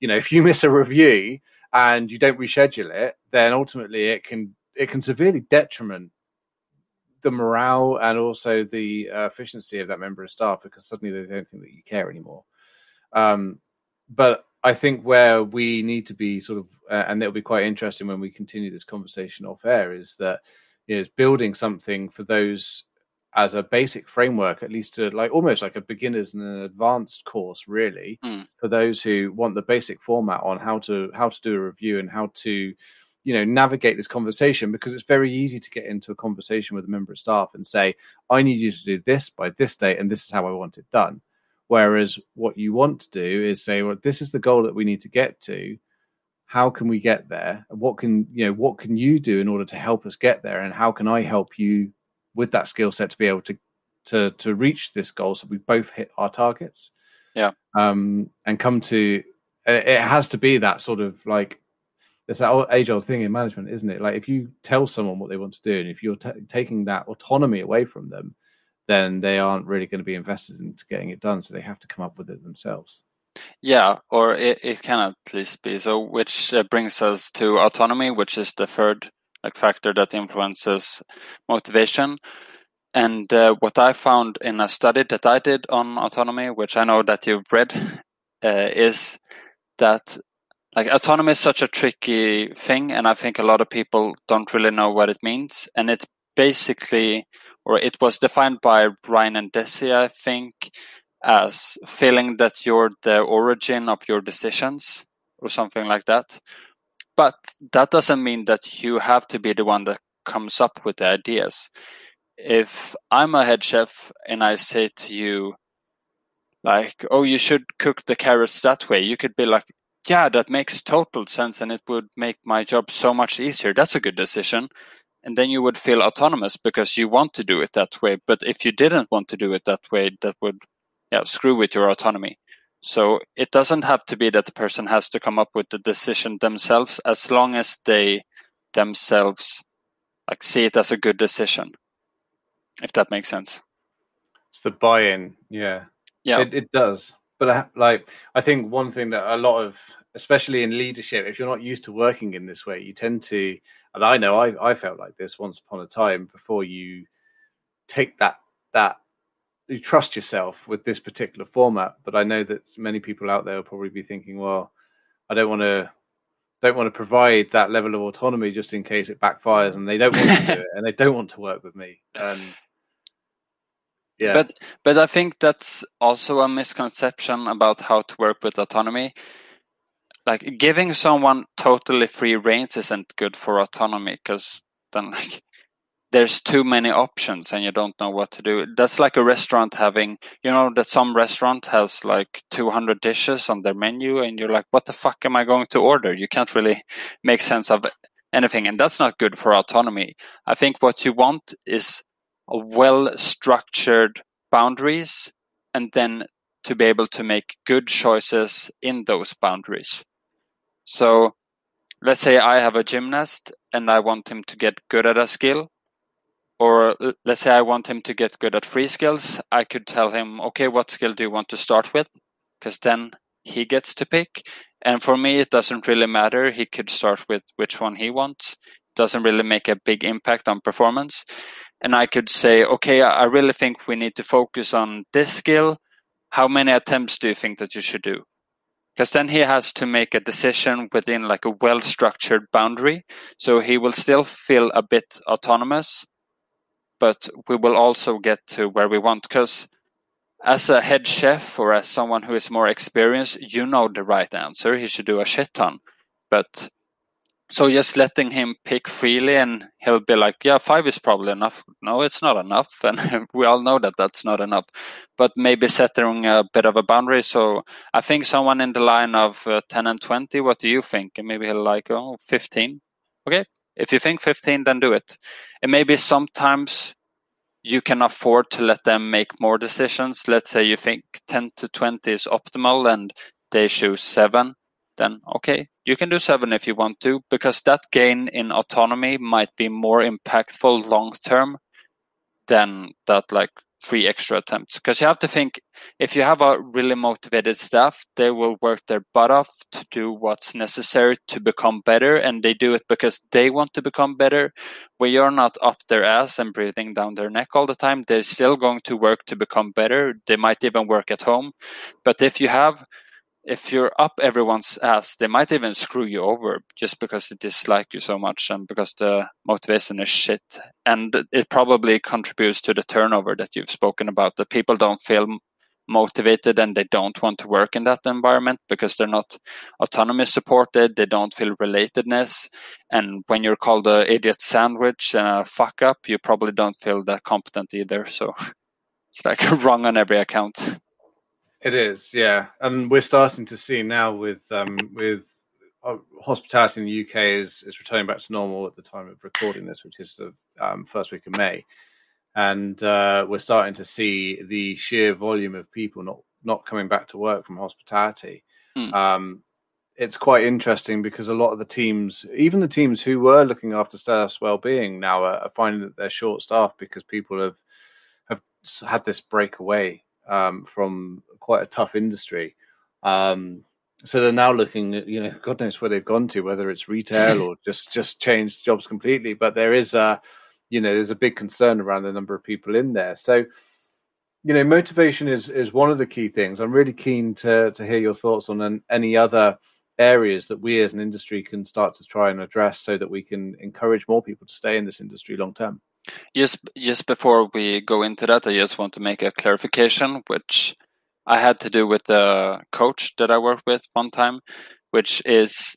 you know, if you miss a review and you don't reschedule it, then ultimately it can it can severely detriment the morale and also the uh, efficiency of that member of staff because suddenly they don't think that you care anymore. Um, but I think where we need to be sort of, uh, and it'll be quite interesting when we continue this conversation off air, is that you know, is building something for those as a basic framework, at least to like almost like a beginners and an advanced course, really, mm. for those who want the basic format on how to how to do a review and how to you know navigate this conversation because it's very easy to get into a conversation with a member of staff and say i need you to do this by this date and this is how i want it done. Whereas what you want to do is say well this is the goal that we need to get to. How can we get there? What can you know what can you do in order to help us get there? And how can i help you with that skill set to be able to to to reach this goal? So we both hit our targets. Yeah. Um and come to it has to be that sort of like it's that age old thing in management, isn't it? Like if you tell someone what they want to do, and if you're t- taking that autonomy away from them, then they aren't really going to be invested into getting it done. So they have to come up with it themselves. Yeah, or it, it can at least be so. Which uh, brings us to autonomy, which is the third like factor that influences motivation. And uh, what I found in a study that I did on autonomy, which I know that you've read, uh, is that like autonomy is such a tricky thing and i think a lot of people don't really know what it means. And it's basically or it was defined by ryan and Deci i think as feeling that you're the origin of your decisions or something like that. But that doesn't mean that you have to be the one that comes up with the ideas. If i'm a head chef and i say to you like oh you should cook the carrots that way you could be like yeah, that makes total sense and it would make my job so much easier. That's a good decision. And then you would feel autonomous because you want to do it that way. But if you didn't want to do it that way, that would yeah, screw with your autonomy. So it doesn't have to be that the person has to come up with the decision themselves as long as they themselves like see it as a good decision. If that makes sense. It's the buy-in, yeah. Yeah. It, it does but I, like I think one thing that a lot of, especially in leadership, if you're not used to working in this way, you tend to, and I know I, I felt like this once upon a time before you take that that you trust yourself with this particular format. But I know that many people out there will probably be thinking, well, I don't want to don't want to provide that level of autonomy just in case it backfires and they don't want to do *laughs* it and they don't want to work with me. And yeah. But but I think that's also a misconception about how to work with autonomy. Like giving someone totally free reins isn't good for autonomy because then like there's too many options and you don't know what to do. That's like a restaurant having, you know, that some restaurant has like 200 dishes on their menu and you're like, what the fuck am I going to order? You can't really make sense of anything. And that's not good for autonomy. I think what you want is well structured boundaries and then to be able to make good choices in those boundaries. So let's say I have a gymnast and I want him to get good at a skill, or let's say I want him to get good at free skills. I could tell him, okay, what skill do you want to start with? Because then he gets to pick. And for me, it doesn't really matter. He could start with which one he wants. Doesn't really make a big impact on performance and I could say, okay, I really think we need to focus on this skill. How many attempts do you think that you should do? Because then he has to make a decision within like a well structured boundary. So he will still feel a bit autonomous, but we will also get to where we want because as a head chef or as someone who is more experienced, you know the right answer. He should do a shit ton. But so just letting him pick freely and he'll be like, yeah, five is probably enough. No, it's not enough. *laughs* And we all know that that's not enough. But maybe setting a bit of a boundary. So I think someone in the line of uh, 10 and 20, what do you think? And maybe he'll like, oh, 15. Okay. If you think 15, then do it. And maybe sometimes you can afford to let them make more decisions. Let's say you think 10 to 20 is optimal and they choose seven, then okay, you can do seven if you want to, because that gain in autonomy might be more impactful long term than that like three extra attempts. Because you have to think if you have a really motivated staff they will work their butt off to do what's necessary to become better and they do it because they want to become better. Where you're not up their ass and breathing down their neck all the time they're still going to work to become better. They might even work at home. But if you have if you're up everyone's ass, they might even screw you over just because they dislike you so much and because the motivation is shit. And it probably contributes to the turnover that you've spoken about. That people don't feel motivated and they don't want to work in that environment because they're not autonomy supported. They don't feel relatedness. And when you're called a idiot sandwich and a fuck up, you probably don't feel that competent either. So *laughs* it's like *laughs* wrong on every account. It is, yeah, and we're starting to see now with um, with uh, hospitality in the UK is is returning back to normal at the time of recording this, which is the um, first week of May, and uh, we're starting to see the sheer volume of people not not coming back to work from hospitality. Mm. Um, it's quite interesting because a lot of the teams, even the teams who were looking after staff's well-being, now are, are finding that they're short-staffed because people have have had this breakaway um, from quite a tough industry. Um, so they're now looking at, you know, God knows where they've gone to, whether it's retail or *laughs* just just changed jobs completely. But there is a, you know, there's a big concern around the number of people in there. So, you know, motivation is is one of the key things. I'm really keen to to hear your thoughts on an, any other areas that we as an industry can start to try and address so that we can encourage more people to stay in this industry long term. Just before we go into that, I just want to make a clarification, which I had to do with the coach that I worked with one time, which is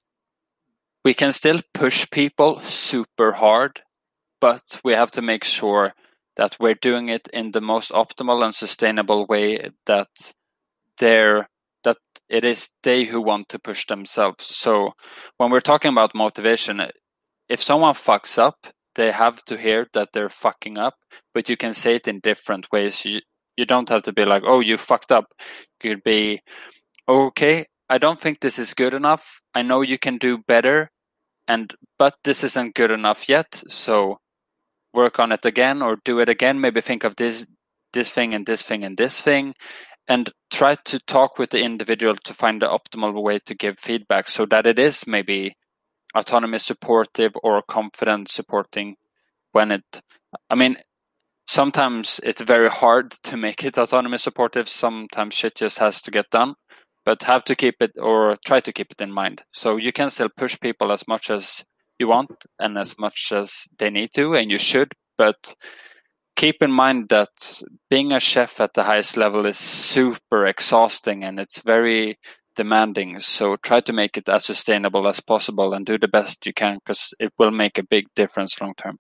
we can still push people super hard, but we have to make sure that we're doing it in the most optimal and sustainable way that they're that it is they who want to push themselves. So when we're talking about motivation, if someone fucks up, they have to hear that they're fucking up, but you can say it in different ways. You, you don't have to be like, oh, you fucked up. You could be, okay, I don't think this is good enough. I know you can do better, and but this isn't good enough yet. So work on it again or do it again. Maybe think of this this thing and this thing and this thing and try to talk with the individual to find the optimal way to give feedback so that it is maybe autonomy supportive or confident supporting when it i mean sometimes it's very hard to make it autonomy supportive. Sometimes shit just has to get done, but have to keep it or try to keep it in mind. So you can still push people as much as you want and as much as they need to, and you should, but keep in mind that being a chef at the highest level is super exhausting and it's very demanding. So try to make it as sustainable as possible and do the best you can because it will make a big difference long term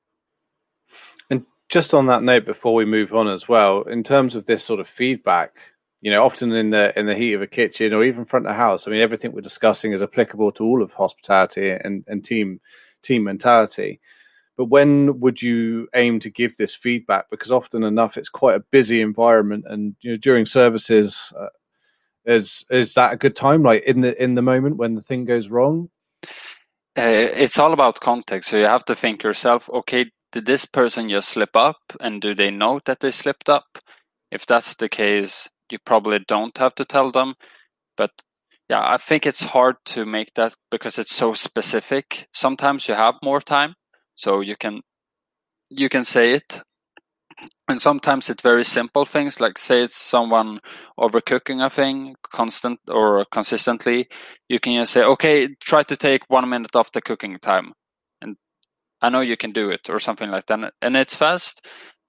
And just on that note, before we move on as well, in terms of this sort of feedback, you know, often in the in the heat of a kitchen or even front of house, I mean, everything we're discussing is applicable to all of hospitality and, and team team mentality. But when would you aim to give this feedback? Because often enough, it's quite a busy environment, and you know, during services, uh, is is that a good time? Like in the in the moment when the thing goes wrong, uh, it's all about context. So you have to think yourself, okay, did this person just slip up and do they know that they slipped up? If that's the case, you probably don't have to tell them. But yeah, I think it's hard to make that because it's so specific. Sometimes you have more time, so you can you can say it. And sometimes it's very simple things, like say it's someone overcooking a thing constant or consistently. You can just say, okay, try to take one minute off the cooking time and I know you can do it or something like that. And it's fast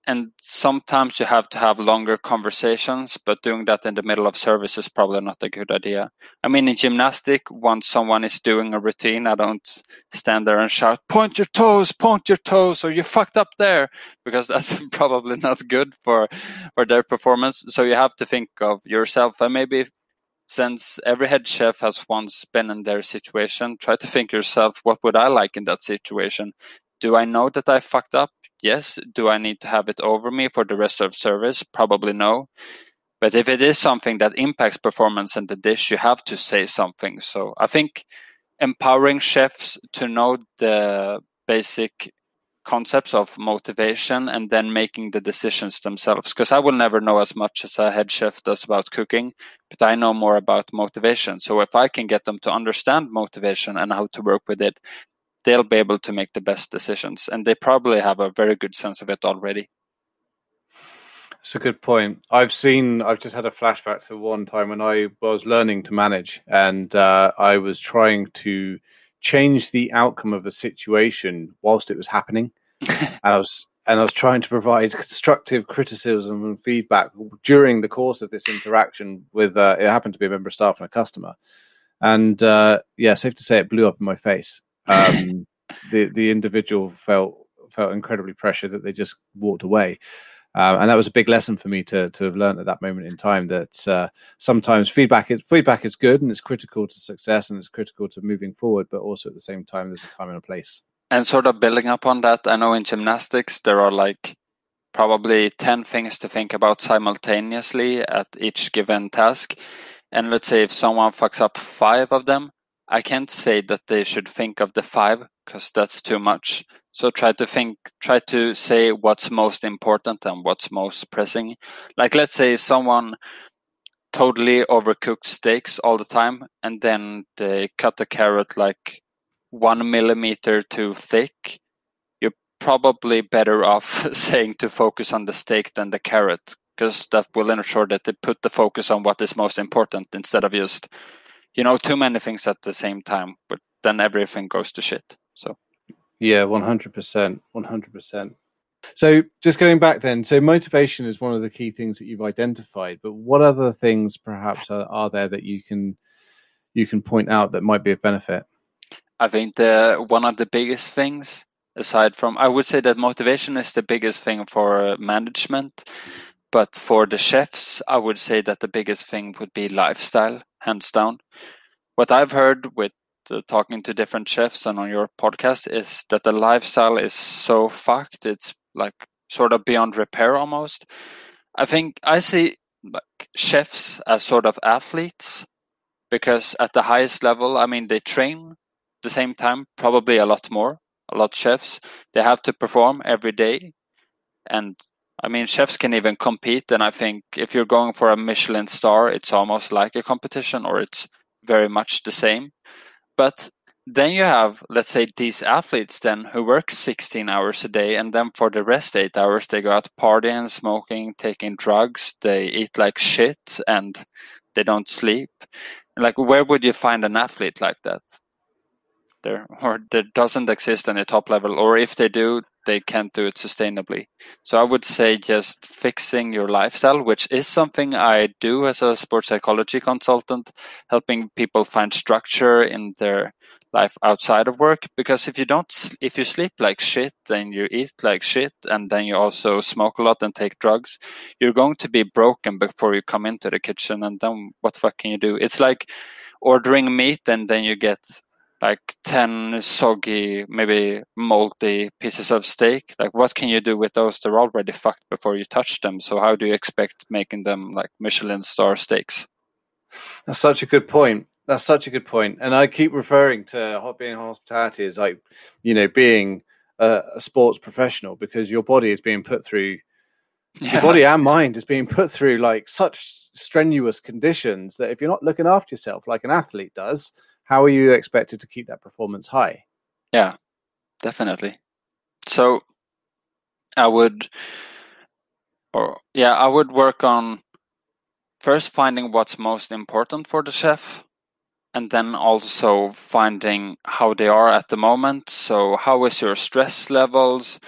and sometimes you have to have longer conversations but doing that in the middle of service is probably not a good idea. I mean in gymnastic once someone is doing a routine i don't stand there and shout point your toes point your toes or you fucked up there because *laughs* that's probably not good for for their performance. So you have to think of yourself and maybe since every head chef has once been in their situation try to think yourself what would i like in that situation? Do i know that i fucked up yes. Do I need to have it over me for the rest of service? Probably no. But if it is something that impacts performance in the dish, you have to say something. So I think empowering chefs to know the basic concepts of motivation and then making the decisions themselves. Because I will never know as much as a head chef does about cooking, but I know more about motivation. So if I can get them to understand motivation and how to work with it, they'll be able to make the best decisions and they probably have a very good sense of it already. It's a good point. I've seen i've just had a flashback to one time when i was learning to manage and uh, i was trying to change the outcome of a situation whilst it was happening. *laughs* And i was and i was trying to provide constructive criticism and feedback during the course of this interaction with uh, it happened to be a member of staff and a customer. And uh, yeah safe to say it blew up in my face um, the the individual felt felt incredibly pressured that they just walked away. Uh, and that was a big lesson for me to to have learned at that moment in time that uh, sometimes feedback is feedback is good and it's critical to success and it's critical to moving forward, but also at the same time there's a time and a place. And sort of building up on that, I know in gymnastics there are like probably ten things to think about simultaneously at each given task. And let's say if someone fucks up five of them, I can't say that they should think of the five because that's too much. So try to think, try to say what's most important and what's most pressing. Like let's say someone totally overcooked steaks all the time and then they cut the carrot like one millimeter too thick. You're probably better off *laughs* saying to focus on the steak than the carrot because that will ensure that they put the focus on what is most important instead of just you know too many things at the same time, but then everything goes to shit. So yeah, one hundred percent, one hundred percent. So just going back then, so motivation is one of the key things that you've identified. But what other things perhaps are, are there that you can you can point out that might be of benefit? I think the one of the biggest things aside from I would say that motivation is the biggest thing for uh, management. But for the chefs, I would say that the biggest thing would be lifestyle hands down. What I've heard with uh, talking to different chefs and on your podcast is that the lifestyle is so fucked. It's like sort of beyond repair almost. I think I see like chefs as sort of athletes because at the highest level, I mean, they train the same time, probably a lot more. A lot chefs they have to perform every day, and I mean, chefs can even compete, and I think if you're going for a Michelin star, it's almost like a competition, or it's very much the same. But then you have, let's say, these athletes then who work 16 hours a day, and then for the rest eight hours they go out partying, smoking, taking drugs, they eat like shit, and they don't sleep. Like, where would you find an athlete like that? There or there doesn't exist any top level, or if they do, they can't do it sustainably. So I would say just fixing your lifestyle, which is something I do as a sports psychology consultant, helping people find structure in their life outside of work. Because if you don't, if you sleep like shit and you eat like shit and then you also smoke a lot and take drugs, you're going to be broken before you come into the kitchen. And then what fuck can you do? It's like ordering meat and then you get like 10 soggy, maybe moldy pieces of steak. Like, what can you do with those? They're already fucked before you touch them. So, how do you expect making them like Michelin star steaks? That's such a good point. That's such a good point. And I keep referring to being hospitality as like, you know, being a, a sports professional because your body is being put through yeah. your body and mind is being put through like such strenuous conditions that if you're not looking after yourself like an athlete does, how are you expected to keep that performance high? Yeah, definitely. So I would, or yeah, I would work on first finding what's most important for the chef and then also finding how they are at the moment. So, how is your stress levels?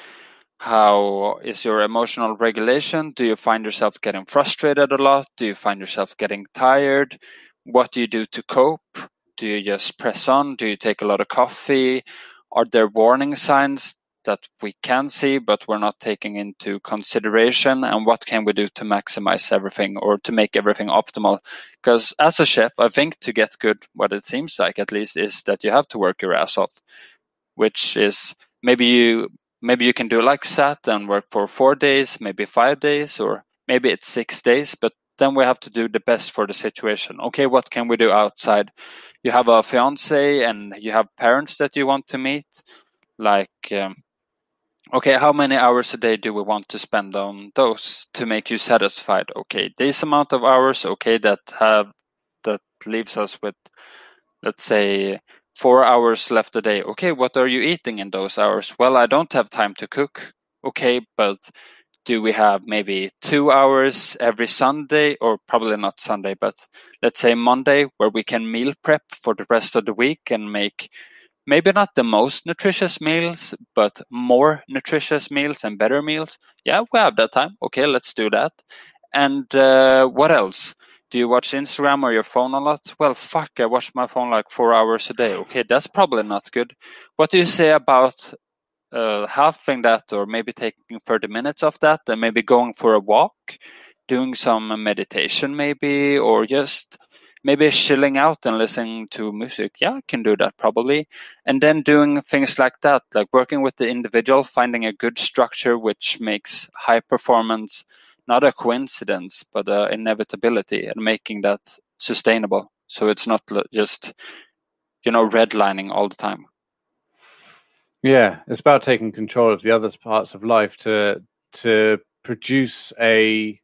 how is your emotional regulation? Do you find yourself getting frustrated a lot? Do you find yourself getting tired? What do you do to cope? Do you just press on? Do you take a lot of coffee? Are there warning signs that we can see but we're not taking into consideration? And what can we do to maximize everything or to make everything optimal? Because as a chef, I think to get good, what it seems like at least, is that you have to work your ass off, which is maybe you maybe you can do like SAT and work for four days, maybe five days, or maybe it's six days, but then we have to do the best for the situation. Okay, what can we do outside? You have a fiance and you have parents that you want to meet. Like, um, okay, how many hours a day do we want to spend on those to make you satisfied? Okay, this amount of hours. Okay, that have that leaves us with, let's say, four hours left a day. Okay, what are you eating in those hours? Well, I don't have time to cook. Okay, but do we have maybe two hours every Sunday, or probably not Sunday, but let's say Monday, where we can meal prep for the rest of the week and make maybe not the most nutritious meals, but more nutritious meals and better meals? Yeah, we have that time. Okay, let's do that. And uh, what else? do you watch Instagram or your phone a lot? Well, fuck, I watch my phone like four hours a day. Okay, that's probably not good. What do you say about uh, halving that or maybe taking 30 minutes of that and maybe going for a walk, doing some meditation maybe, or just maybe chilling out and listening to music? Yeah, I can do that probably. And then doing things like that, like working with the individual, finding a good structure which makes high performance not a coincidence, but an inevitability, and making that sustainable. So it's not just, you know, redlining all the time. Yeah, it's about taking control of the other parts of life to to produce a,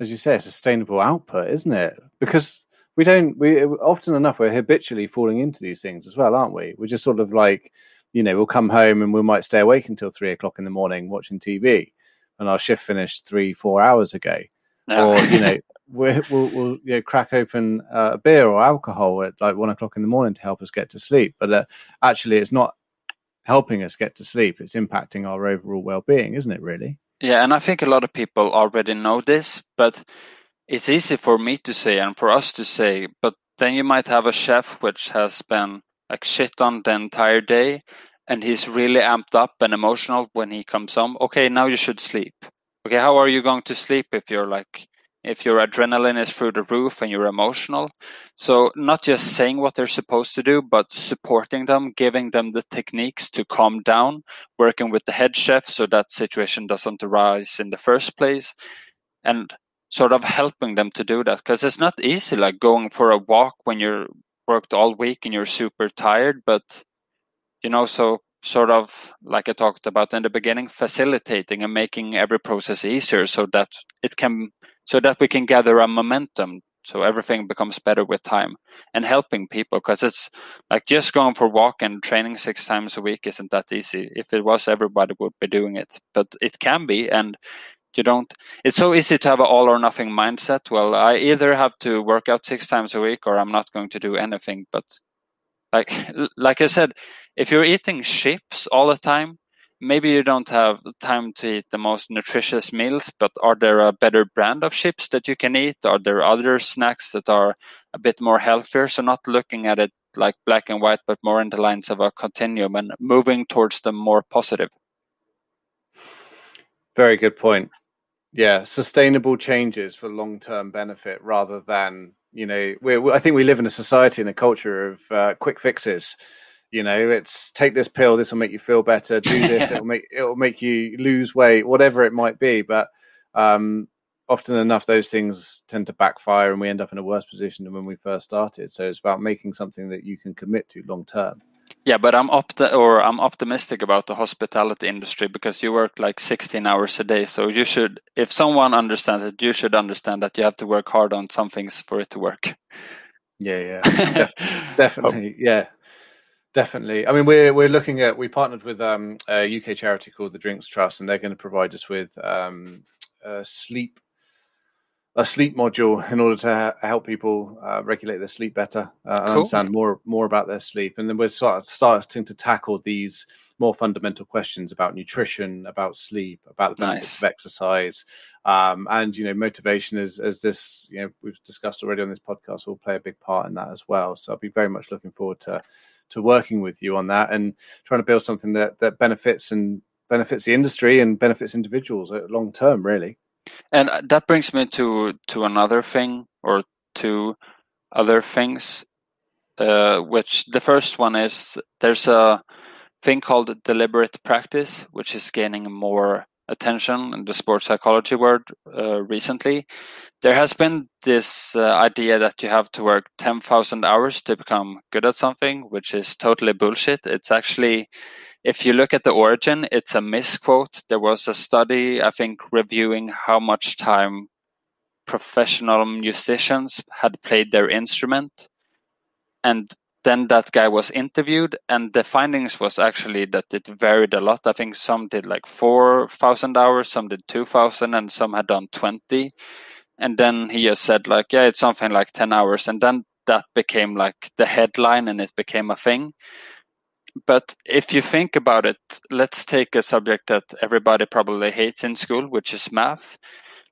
as you say, a sustainable output, isn't it? Because we don't, we often enough we're habitually falling into these things as well, aren't we? We're just sort of like, you know, we'll come home and we might stay awake until three o'clock in the morning watching TV and our shift finished three, four hours ago. No. Or, you know, *laughs* we will we'll you know, crack open uh, a beer or alcohol at like one o'clock in the morning to help us get to sleep. But uh, actually, it's not helping us get to sleep. It's impacting our overall well being, isn't it, really? Yeah. And I think a lot of people already know this, but it's easy for me to say and for us to say. But then you might have a chef which has been like shit on the entire day and he's really amped up and emotional when he comes home okay now you should sleep okay how are you going to sleep if you're like if your adrenaline is through the roof and you're emotional. So not just saying what they're supposed to do but supporting them giving them the techniques to calm down working with the head chef so that situation doesn't arise in the first place and sort of helping them to do that. Because it's not easy like going for a walk when you're worked all week and you're super tired but you know, so sort of like I talked about in the beginning, facilitating and making every process easier so that it can, so that we can gather a momentum so everything becomes better with time and helping people because it's like just going for walk and training six times a week isn't that easy. If it was everybody would be doing it but it can be and you don't it's so easy to have an all or nothing mindset. Well i either have to work out six times a week or i'm not going to do anything but like *laughs* like i said if you're eating chips all the time, maybe you don't have time to eat the most nutritious meals, but are there a better brand of chips that you can eat? Are there other snacks that are a bit more healthier? So not looking at it like black and white, but more in the lines of a continuum and moving towards the more positive. Very good point. Yeah, sustainable changes for long-term benefit rather than you know. we I think we live in a society and a culture of uh, quick fixes you know it's take this pill this will make you feel better do *laughs* this it'll make it'll make you lose weight whatever it might be. But um, often enough those things tend to backfire and we end up in a worse position than when we first started. So it's about making something that you can commit to long term. Yeah but i'm opt- or i'm optimistic about the hospitality industry because you work like 16 hours a day. So you should if someone understands it you should understand that you have to work hard on some things for it to work. Yeah yeah. *laughs* Def- definitely. Yeah Definitely. I mean, we're we're looking at we partnered with um, a UK charity called the Drinks Trust, and they're going to provide us with um, sleep. a sleep module in order to ha- help people uh, regulate their sleep better uh, and cool. understand more more about their sleep. And then we're start, starting to tackle these more fundamental questions about nutrition, about sleep, about the benefits nice. of exercise, um, and you know motivation. As as this you know we've discussed already on this podcast, will play a big part in that as well. So I'll be very much looking forward to to working with you on that and trying to build something that that benefits and benefits the industry and benefits individuals long term, really. And uh, that brings me to to another thing or two other things. Uh, which the first one is there's a thing called deliberate practice, which is gaining more attention in the sports psychology world uh, recently. There has been this uh, idea that you have to work 10,000 hours to become good at something, which is totally bullshit. It's actually if you look at the origin, it's a misquote. There was a study, I think, reviewing how much time professional musicians had played their instrument. And then that guy was interviewed and the findings was actually that it varied a lot. I think some did like 4,000 hours, some did 2,000 and some had done 20. And then he just said like, yeah, it's something like 10 hours. And then that became like the headline and it became a thing but if you think about it, let's take a subject that everybody probably hates in school, which is math.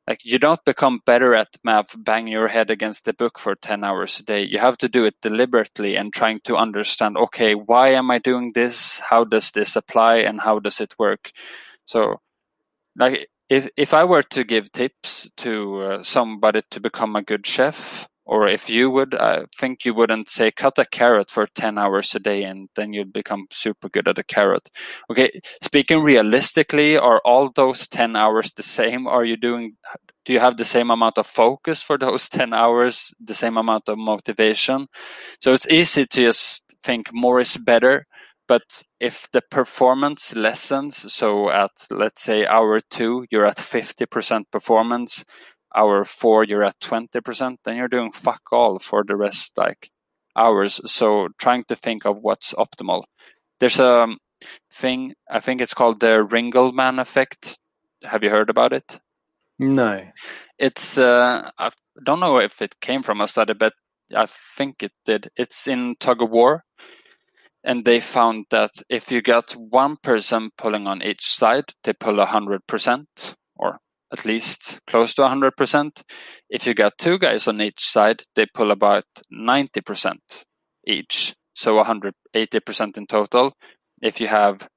Like you don't become better at math banging your head against the book for 10 hours a day. You have to do it deliberately and trying to understand, okay, why am I doing this? How does this apply and how does it work? So like if if I were to give tips to uh, somebody to become a good chef, or if you would, I think you wouldn't say cut a carrot for 10 hours a day and then you'd become super good at a carrot. Okay, speaking realistically, are all those 10 hours the same? Are you doing, do you have the same amount of focus for those *laughs* 10 hours, the same amount of motivation? So it's easy to just think more is better. But if the performance lessens, so at let's say hour two, you're at 50% performance, hour four you're at 20% then you're doing fuck all for the rest like hours. So trying to think of what's optimal. There's a thing i think it's called the ringelmann effect. Have you heard about it? No. It's uh, i don't know if it came from a study but i think it did. It's in tug of war and they found that if you got one person pulling on each side they pull 100% or at least close to 100%. If you got two guys on each side, they pull about 90% each, so 180% in total. If you have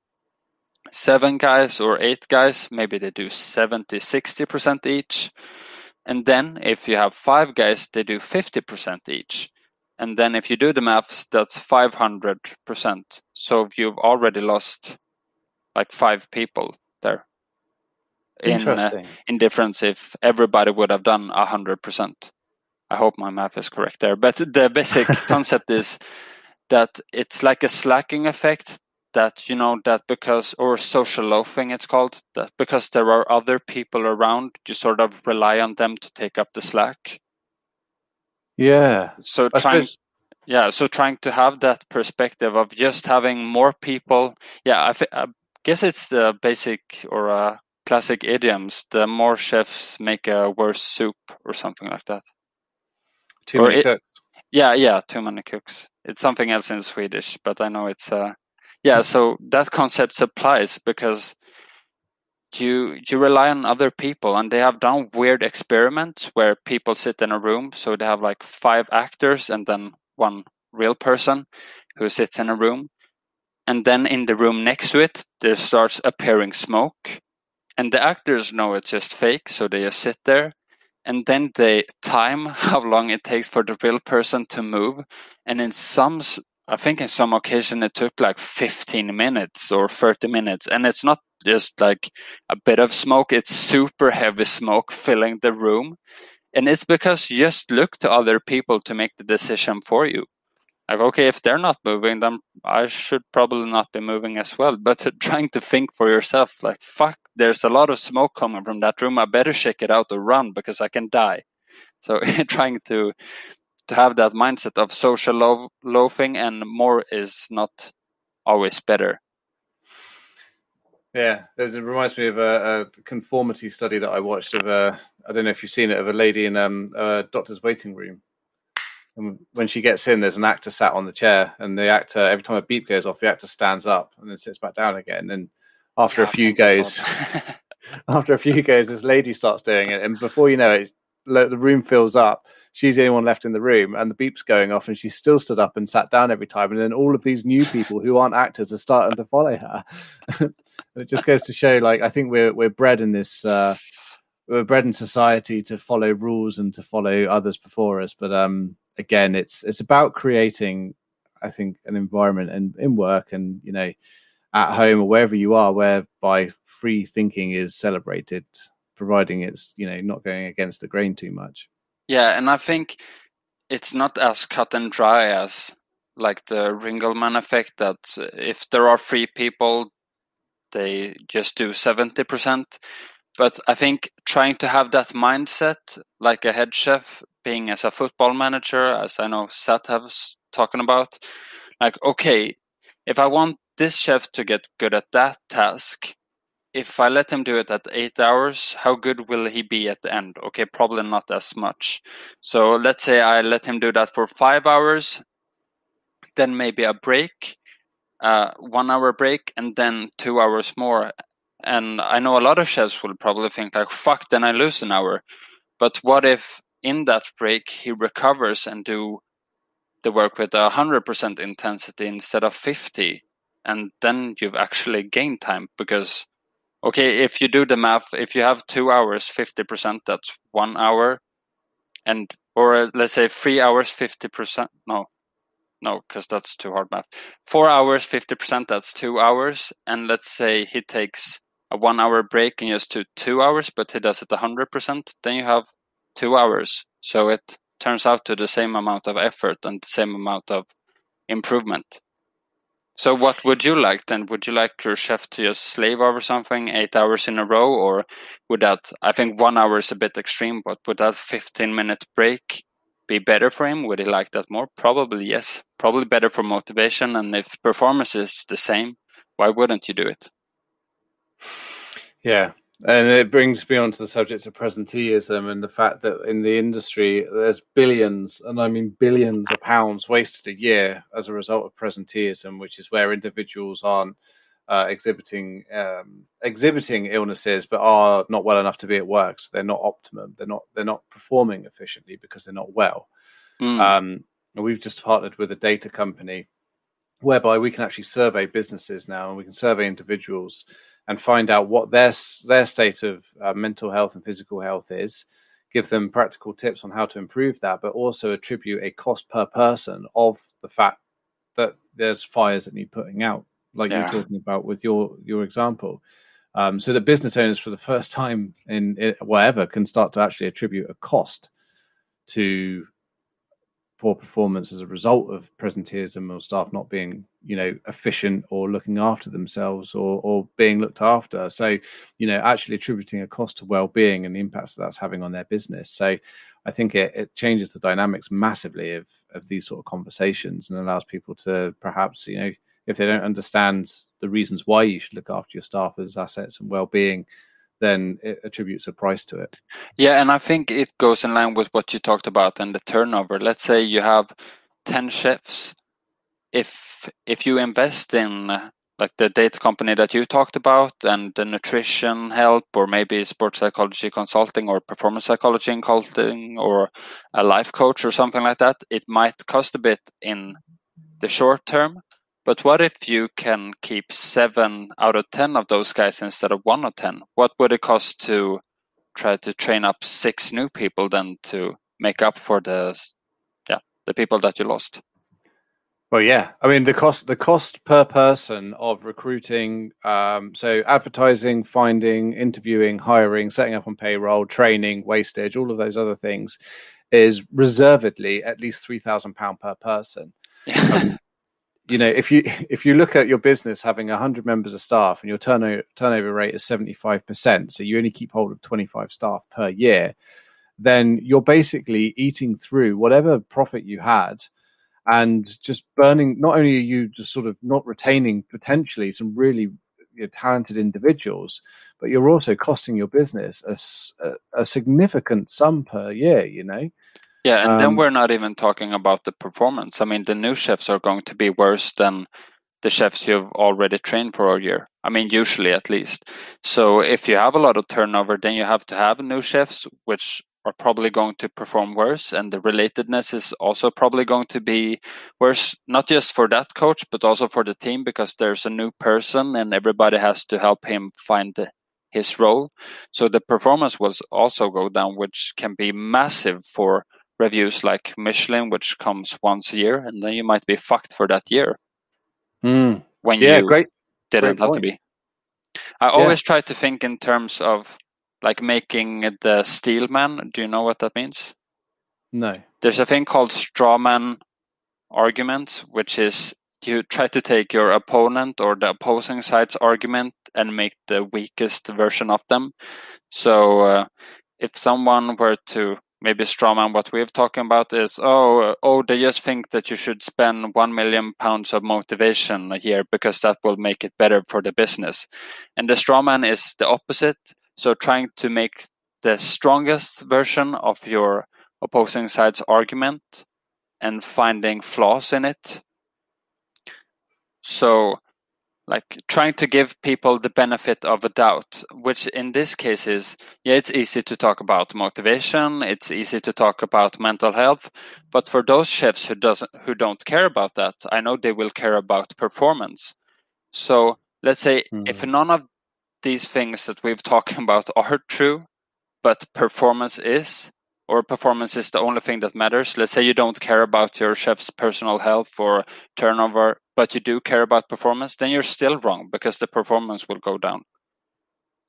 seven guys or eight guys, maybe they do 70, 60% each. And then if you have five guys, they do 50% each. And then if you do the maths, that's 500%. So you've already lost like five people there in uh, in difference if everybody would have done a hundred percent. I hope my math is correct there, but the basic *laughs* concept is that it's like a slacking effect that you know that because or social loafing it's called that because there are other people around you sort of rely on them to take up the slack. Yeah. So I trying suppose... yeah so trying to have that perspective of just having more people yeah I, I guess it's the basic or a classic idioms, the more chefs make a worse soup or something like that. Too or many it, cooks. Yeah, yeah, too many cooks. It's something else in Swedish, but I know it's uh yeah, so that concept applies because you you rely on other people and they have done weird experiments where people sit in a room so they have like five actors and then one real person who sits in a room and then in the room next to it there starts appearing smoke and the actors know it's just fake so they just sit there. And then they time *laughs* how long it takes for the real person to move. And in some i think in some occasion it took like 15 minutes or 30 minutes. And it's not just like a bit of smoke it's super heavy smoke filling the room. And it's because you just look to other people to make the decision for you. Like okay if they're not moving then i should probably not be moving as well. But *laughs* trying to think for yourself like fuck there's a lot of smoke coming from that room i better check it out or run because i can die so *laughs* trying to to have that mindset of social lo- loafing and more is not always better Yeah, it reminds me of a, a, conformity study that I watched of a. I don't know if you've seen it of a lady in um, a doctor's waiting room. And when she gets in, there's an actor sat on the chair, and the actor every time a beep goes off, the actor stands up and then sits back down again. And after yeah, a few goes, *laughs* after a few goes, this lady starts doing it, and before you know it, the room fills up. She's the only one left in the room, and the beep's going off, and she still stood up and sat down every time. And then all of these new people who aren't actors are starting to follow her. *laughs* it just goes to show, like, I think we're we're bred in this. Uh, we're bred in society to follow rules and to follow others before us. But um, again, it's it's about creating, I think, an environment and in work and you know, at home or wherever you are, whereby free thinking is celebrated, providing it's you know not going against the grain too much. Yeah, and I think it's not as cut and dry as like the Ringelmann effect that if there are free people, they just do 70%. But I think trying to have that mindset, like a head chef being as a football manager, as I know Seth has talking about, like, okay, if I want this chef to get good at that task, if I let him do it at eight hours, how good will he be at the end? Okay, probably not as much. So let's say I let him do that for five hours, then maybe a break, uh, one hour break, and then two hours more. And I know a lot of chefs will probably think like, "Fuck!" Then I lose an hour. But what if in that break he recovers and do the work with a hundred percent intensity instead of fifty? And then you've actually gained time because Okay, if you do the math, if you have two hours, 50%, that's one hour. And, or uh, let's say three hours, 50%. No, no, because that's too hard math. Four hours, 50%, that's two hours. And let's say he takes a one hour break and just do two hours, but he does it 100%, then you have two hours. So it turns out to the same amount of effort and the same amount of improvement. So what would you like then? Would you like your chef to just slave over something eight hours in a row, or would that? I think one hour is a bit extreme, but would that fifteen minute break be better for him? Would he like that more? Probably yes. Probably better for motivation, and if performance is the same, why wouldn't you do it? Yeah, and it brings me on to the subject of presenteeism and the fact that in the industry, there's billions, and I mean billions of pounds wasted a year as a result of presenteeism, which is where individuals aren't uh, exhibiting um, exhibiting illnesses, but are not well enough to be at work. So they're not optimum. They're not they're not performing efficiently because they're not well. Mm. Um, we've just partnered with a data company whereby we can actually survey businesses now, and we can survey individuals and find out what their their state of uh, mental health and physical health is give them practical tips on how to improve that but also attribute a cost per person of the fact that there's fires that need putting out like yeah. you're talking about with your your example um, so that business owners for the first *laughs* time in, in whatever can start to actually attribute a cost to poor performance as a result of presenteeism or staff not being you know efficient or looking after themselves or or being looked after. So you know actually attributing a cost to well-being and the impacts that that's having on their business. So i think it, it changes the dynamics massively of of these sort of conversations and allows people to perhaps you know if they don't understand the reasons why you should look after your staff as assets and well-being then it attributes a price to it. Yeah, and I think it goes in line with what you talked about and the turnover. Let's say you have 10 chefs. If if you invest in like the data company that you talked about and the nutrition help or maybe sports psychology consulting or performance psychology consulting or a life coach or something like that, it might cost a bit in the short term, but what if you can keep seven out of 10 of those guys instead of one of 10? What would it cost to try to train up six new people then to make up for the, yeah, the people that you lost? Well, yeah. I mean, the cost the cost per person of recruiting, um, so advertising, finding, interviewing, hiring, setting up on payroll, training, wastage, all of those other things, is reservedly at least three thousand pound per person. *laughs* Um, you know if you *laughs* if you look at your business having 100 members of staff and your turnover turnover rate is 75% so you only keep hold of 25 staff per year then you're basically eating through whatever profit you had and just burning not only are you just sort of not retaining potentially some really you're talented individuals, but you're also costing your business a, a, a significant sum per year. You know. Yeah, and um, then we're not even talking about the performance. I mean, the new chefs are going to be worse than the chefs you've already trained for a year. I mean, usually at least. So if you have a lot of turnover, then you have to have new chefs, which are probably going to perform worse. And the relatedness is also probably going to be worse, not just for that coach, but also for the team, because there's a new person and everybody has to help him find the, his role. So the performance will also go down, which can be massive for reviews like Michelin, which comes once a year, and then you might be fucked for that year. Mm. When yeah, you great, didn't great have to be. I always try to think in terms of like making the steel man. Do you know what that means? No. There's a thing called strawman arguments, which is you try to take your opponent or the opposing side's argument and make the weakest version of them. So uh, if someone were to maybe strawman what we're talking about is oh oh they just think that you should spend one million pounds of motivation year because that will make it better for the business? And the strawman is the opposite. So trying to make the strongest version of your opposing side's argument and finding flaws in it. So like trying to give people the benefit of a doubt which in this case is yeah it's easy to talk about motivation it's easy to talk about mental health but for those chefs who doesn't who don't care about that i know they will care about performance so let's say mm. if none of these things that we've *laughs* talked about are true but performance is or performance is the only thing that matters. Let's say you don't care about your chef's personal health or turnover, but you do care about performance, then you're still wrong because the performance will go down.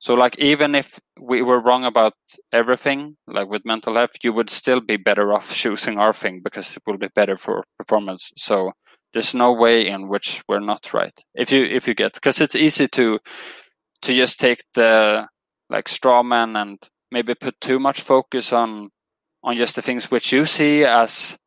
So, like, even if we were wrong about everything, like with mental health, you would still be better off choosing our thing because it will be better for performance. So, there's no way in which we're not right. If you if you get because it's easy to to just take the like straw man and maybe put too much focus on on just the things which you see as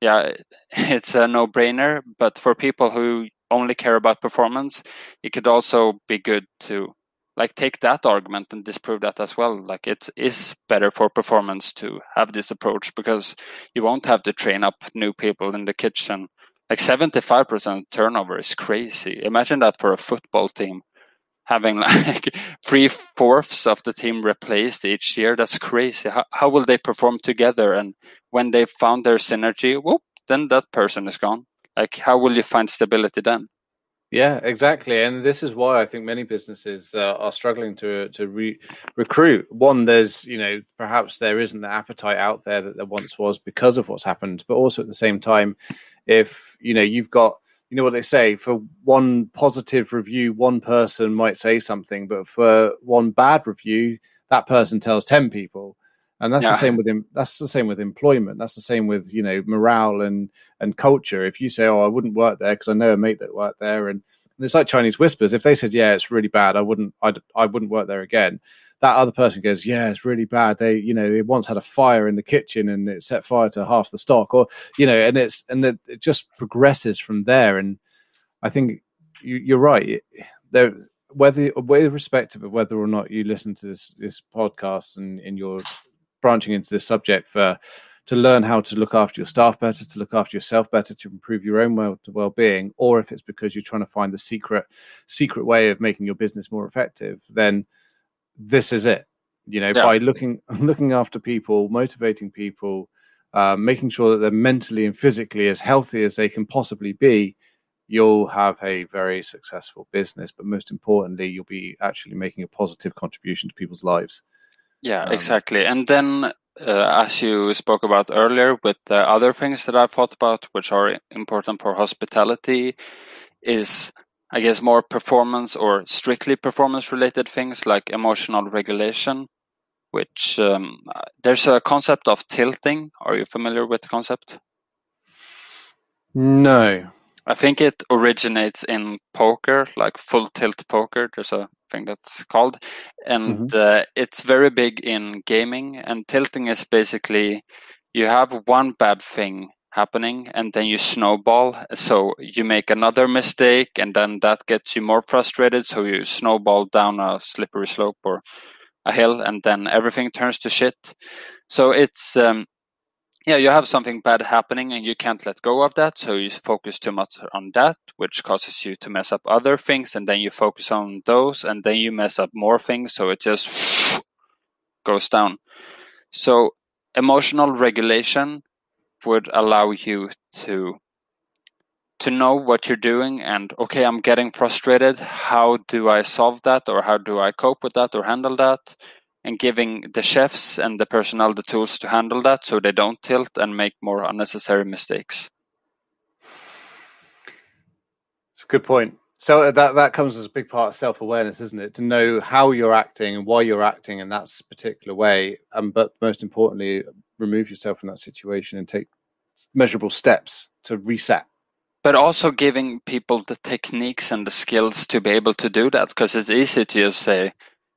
yeah *laughs* it's a no-brainer. But for people who only care about performance it could also be good to like take that argument and disprove that as well. Like it is better for performance to have this approach because you won't have to train up new people in the kitchen. Like 75% turnover is crazy. Imagine that for a football team having *laughs* like three fourths of the team replaced each year. That's crazy. How, how will they perform together? And when they found their synergy, whoop, then that person is gone. Like, how will you find stability then? Yeah, exactly, and this is why I think many businesses uh, are struggling to to re- recruit. One, there's you know perhaps there isn't the appetite out there that there once was because of what's happened, but also at the same time, if you know you've got you know what they say for one positive review one person might say something but for one bad review that person tells 10 people. And that's yeah. the same with that's the same with employment. That's the same with you know morale and and culture. If you say oh i wouldn't work there because i know a mate that worked there and, and it's like chinese whispers. If they said yeah it's really bad i wouldn't I'd, i wouldn't work there again that other person goes, yeah, it's really bad. They, you know, it once had a fire in the kitchen and it set fire to half the stock, or you know, and it's and it just progresses from there. And I think you, are right. There, whether, whether irrespective of whether or not you listen to this this podcast and, and you're branching into this subject for to learn how to look after your staff better, to look after yourself better, to improve your own well to well being, or if it's because you're trying to find the secret secret way of making your business more effective, then this is it. You know, yeah. by looking *laughs* looking after people, motivating people, uh, making sure that they're mentally and physically as healthy as they can possibly be, you'll have a very successful business. But most importantly, you'll be actually making a positive contribution to people's lives. Yeah, um, exactly. And then, uh, as you spoke about earlier, with the other things that I've thought about, which are important for hospitality, is I guess more performance or strictly performance related things like emotional regulation, which um, there's a concept of tilting. Are you familiar with the concept? No. I think it originates in poker, like full tilt poker. There's a thing that's called, and mm-hmm. uh, it's very big in gaming. And tilting is basically you have one bad thing happening and then you snowball. So you make another mistake and then that gets you more frustrated so you snowball down a slippery slope or a hill and then everything turns to shit. So it's um, yeah you have something bad happening and you can't let go of that so you focus too much on that which causes you to mess up other things and then you focus on those and then you mess up more things so it just *sniffs* goes down. So emotional regulation would allow you to to know what you're doing and okay i'm getting frustrated. How do i solve that or how do i cope with that or handle that? And giving the chefs and the personnel the tools to handle that so they don't tilt and make more unnecessary mistakes. It's a good point. So uh, that that comes as a big part of self-awareness isn't it? To know how you're acting and why you're acting in that particular way um, but most importantly remove yourself from that situation and take measurable steps to reset. But also giving people the techniques and the skills to be able to do that because it's easy to just say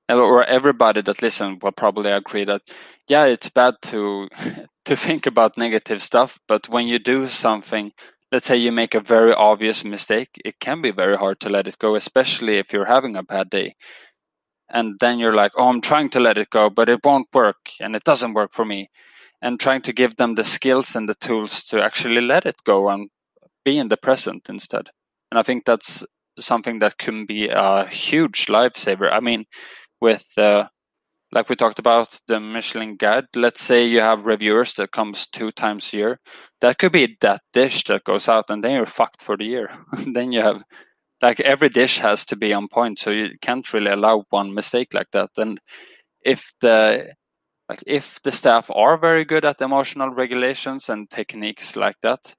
or everybody that listen will probably agree that yeah it's bad to *laughs* to think about negative stuff but when you do something let's say you make a very obvious mistake it can be very hard to let it go especially if you're having a bad day. And then you're like oh i'm trying to let it go but it won't work and it doesn't work for me and trying to give them the skills and the tools to actually let it go and be in the present instead. And I think that's something that can be a huge lifesaver. I mean, with uh, like we talked about the Michelin guide, let's say you have reviewers that comes two times a year. That could be that dish that goes out, and then you're fucked for the year. *laughs* then you have like every dish has to be on point, so you can't really allow one mistake like that. And if the like if the staff are very good at emotional regulations and techniques like that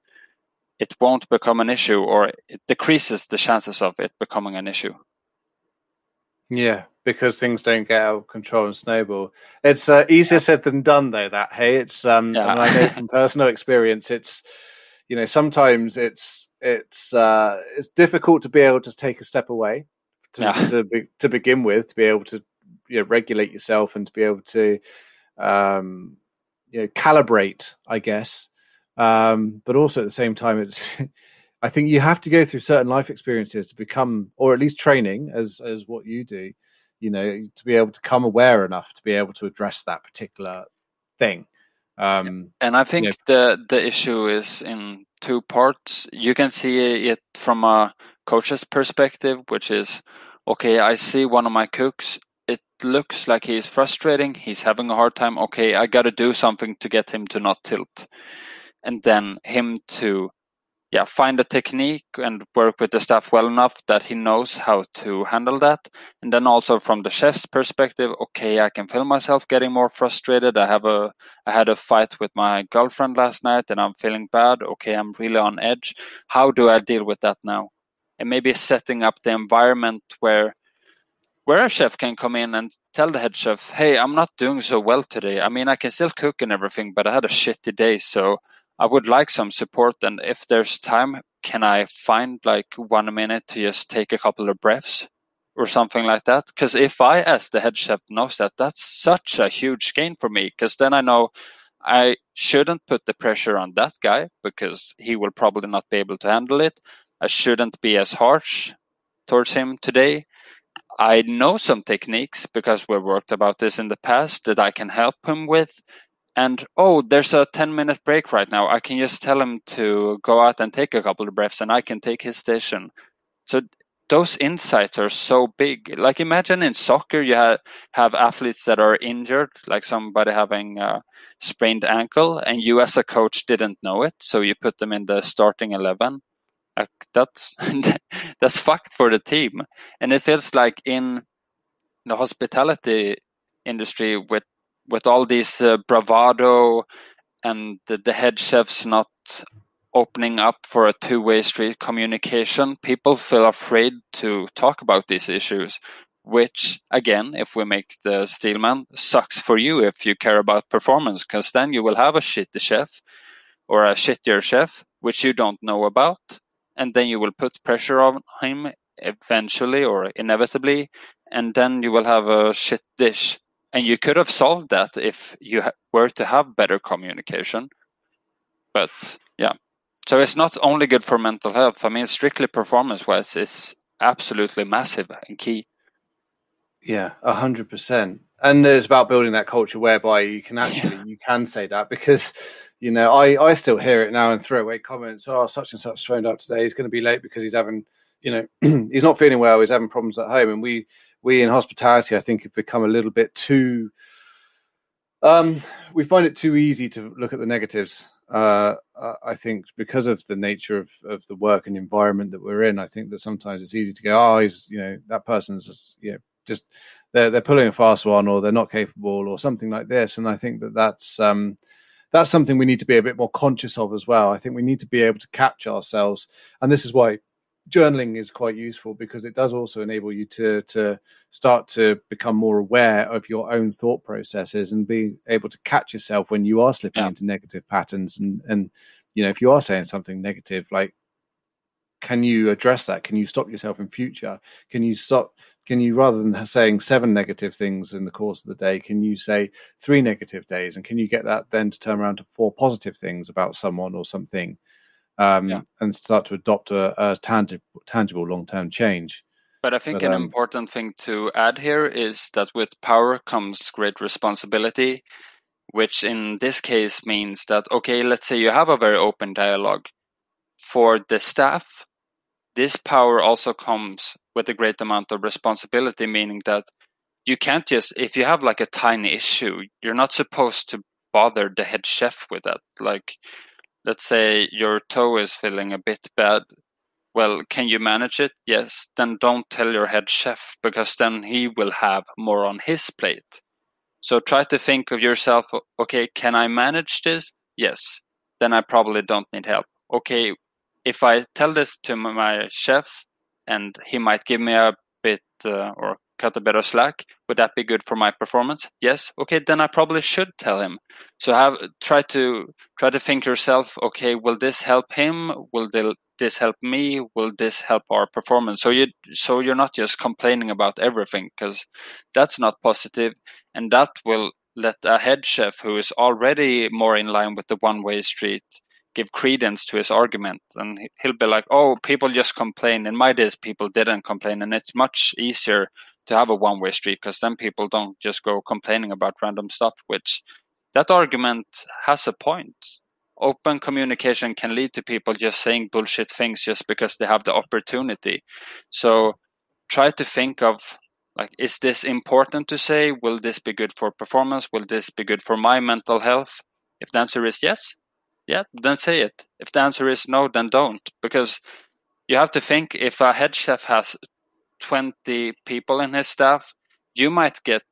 it won't become an issue or it decreases the chances of it becoming an issue yeah because things don't get out of control and snowball it's uh, easier said than done though that hey it's um yeah. I, I know *laughs* from personal experience it's you know sometimes it's it's uh it's difficult to be able to take a step away to yeah. to, be, to begin with to be able to you know, regulate yourself and to be able to um, you know, calibrate, I guess. Um, but also at the same time, it's *laughs* I think you have to go through certain life experiences to become, or at least training, as as what you do. You know, to be able to come aware enough to be able to address that particular thing. Um, and I think you know, the the issue is in two parts. You can see it from a coach's perspective, which is okay. I see one of my cooks it looks like he's frustrating. He's having a hard time. Okay, I got to do something to get him to not tilt. And then him to, yeah, find a technique and work with the staff well enough that he knows how to handle that. And then also from the chef's perspective, okay, I can feel myself getting more frustrated. I have a, I had a fight with my girlfriend last night and I'm feeling bad. Okay, I'm really on edge. How do I deal with that now? And maybe setting up the environment where where a chef can come in and tell the head chef, "Hey, I'm not doing so well today. I mean, I can still cook and everything, but I had a shitty day, so I would like some support. And if there's time, can I find like one minute to just take a couple of breaths or something like that? Because if I, as the head chef, knows that, that's such a huge gain for me. Because then I know I shouldn't put the pressure on that guy because he will probably not be able to handle it. I shouldn't be as harsh towards him today I know some techniques because we've worked about this in the past that I can help him with. And oh, there's a 10 minute break right now. I can just tell him to go out and take a couple of breaths and I can take his station. So those insights are so big. Like imagine in soccer, you have, have athletes that are injured, like somebody having a sprained ankle, and you as a coach didn't know it. So you put them in the starting 11 like that's *laughs* that's fucked for the team, and it feels like in the hospitality industry with with all these uh, bravado and the, the head chefs not opening up for a two-way street communication people feel afraid to talk about these issues which again if we make the steelman sucks for you if you care about performance because then you will have a shitty chef or a shittier chef which you don't know about and then you will put pressure on him eventually or inevitably, and then you will have a shit dish. And you could have solved that if you were to have better communication. But Yeah. So it's not only good for mental health. I mean, strictly performance-wise, it's absolutely massive and key. Yeah, a hundred percent. And it's about building that culture whereby you can actually yeah. you can say that because you know I I still hear it now and throw away comments. Oh, such and such phoned up today. He's going to be late because he's having you know *clears throat* he's not feeling well. He's having problems at home, and we we in hospitality I think have become a little bit too. Um, we find it too easy to look at the negatives uh, I think because of the nature of, of the work and environment that we're in, I think that sometimes it's easy to go, oh, he's, you know, that person's just, you know, just they're they're pulling a fast one or they're not capable or something like this. And I think that that's um, that's something we need to be a bit more conscious of as well. I think we need to be able to catch ourselves, and this is why journaling is quite useful because it does also enable you to to start to become more aware of your own thought processes and be able to catch yourself when you are slipping yeah. into negative patterns and and you know if you are saying something negative like can you address that can you stop yourself in future can you stop can you rather than saying seven negative things in the course of the day can you say three negative days and can you get that then to turn around to four positive things about someone or something um, yeah. and start to adopt a, a tangible, tangible long-term change. But I think but, an um, important thing to add here is that with power comes great responsibility, which in this case means that okay, let's say you have a very open dialogue for the staff. This power also comes with a great amount of responsibility, meaning that you can't just if you have like a tiny issue, you're not supposed to bother the head chef with that. Like let's say your toe is feeling a bit bad. Well, can you manage it? Yes. Then don't tell your head chef because then he will have more on his plate. So try to think of yourself okay, can I manage this? Yes. Then I probably don't need help. Okay, if I tell this to my chef and he might give me a bit uh, or cut a bit of slack. Would that be good for my performance? Yes. Okay then i probably should tell him. So have try to try to think yourself okay will this help him? Will this help me? Will this help our performance? So you so you're not just complaining about everything because that's not positive and that will let a head chef who is already more in line with the one way street give credence to his argument and he'll be like oh people just complain in my days people didn't complain and it's much easier to have a one way street because then people don't just go complaining about random stuff, which that argument has a point. Open communication can lead to people just saying bullshit things just because they have the opportunity. So try to think of like, is this important to say? Will this be good for performance? Will this be good for my mental health? If the answer is yes, yeah, then say it. If the answer is no, then don't. Because you have to think if a head chef has 20 people in his staff, you might get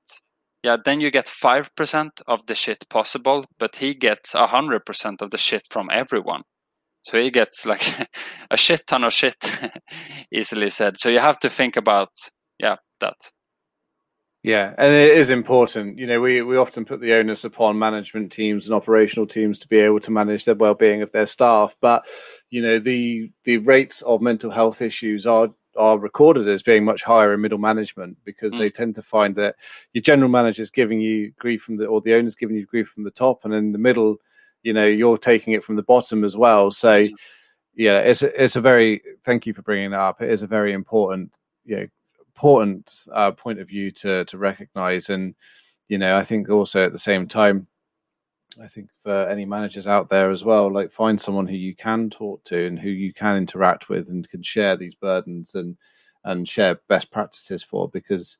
yeah, then you get 5% of the shit possible, but he gets 100% of the shit from everyone. So he gets like *laughs* a shit ton of shit, *laughs* easily said. So you have to think about, yeah, that. Yeah, and it is important. You know, we, we often put the onus upon management teams and operational teams to be able to manage the well-being of their staff, but you know the the rates of mental health issues are are recorded as being much higher in middle management because mm. they tend to find that your general manager is giving you grief from the or the owner's giving you grief from the top and in the middle you know you're taking it from the bottom as well so yeah it's it's a very thank you for bringing that up it is a very important you know important uh, point of view to to recognize. And you know i think also at the same time I think for any managers out there as well, like find someone who you can talk to and who you can interact with and can share these burdens and and share best practices for because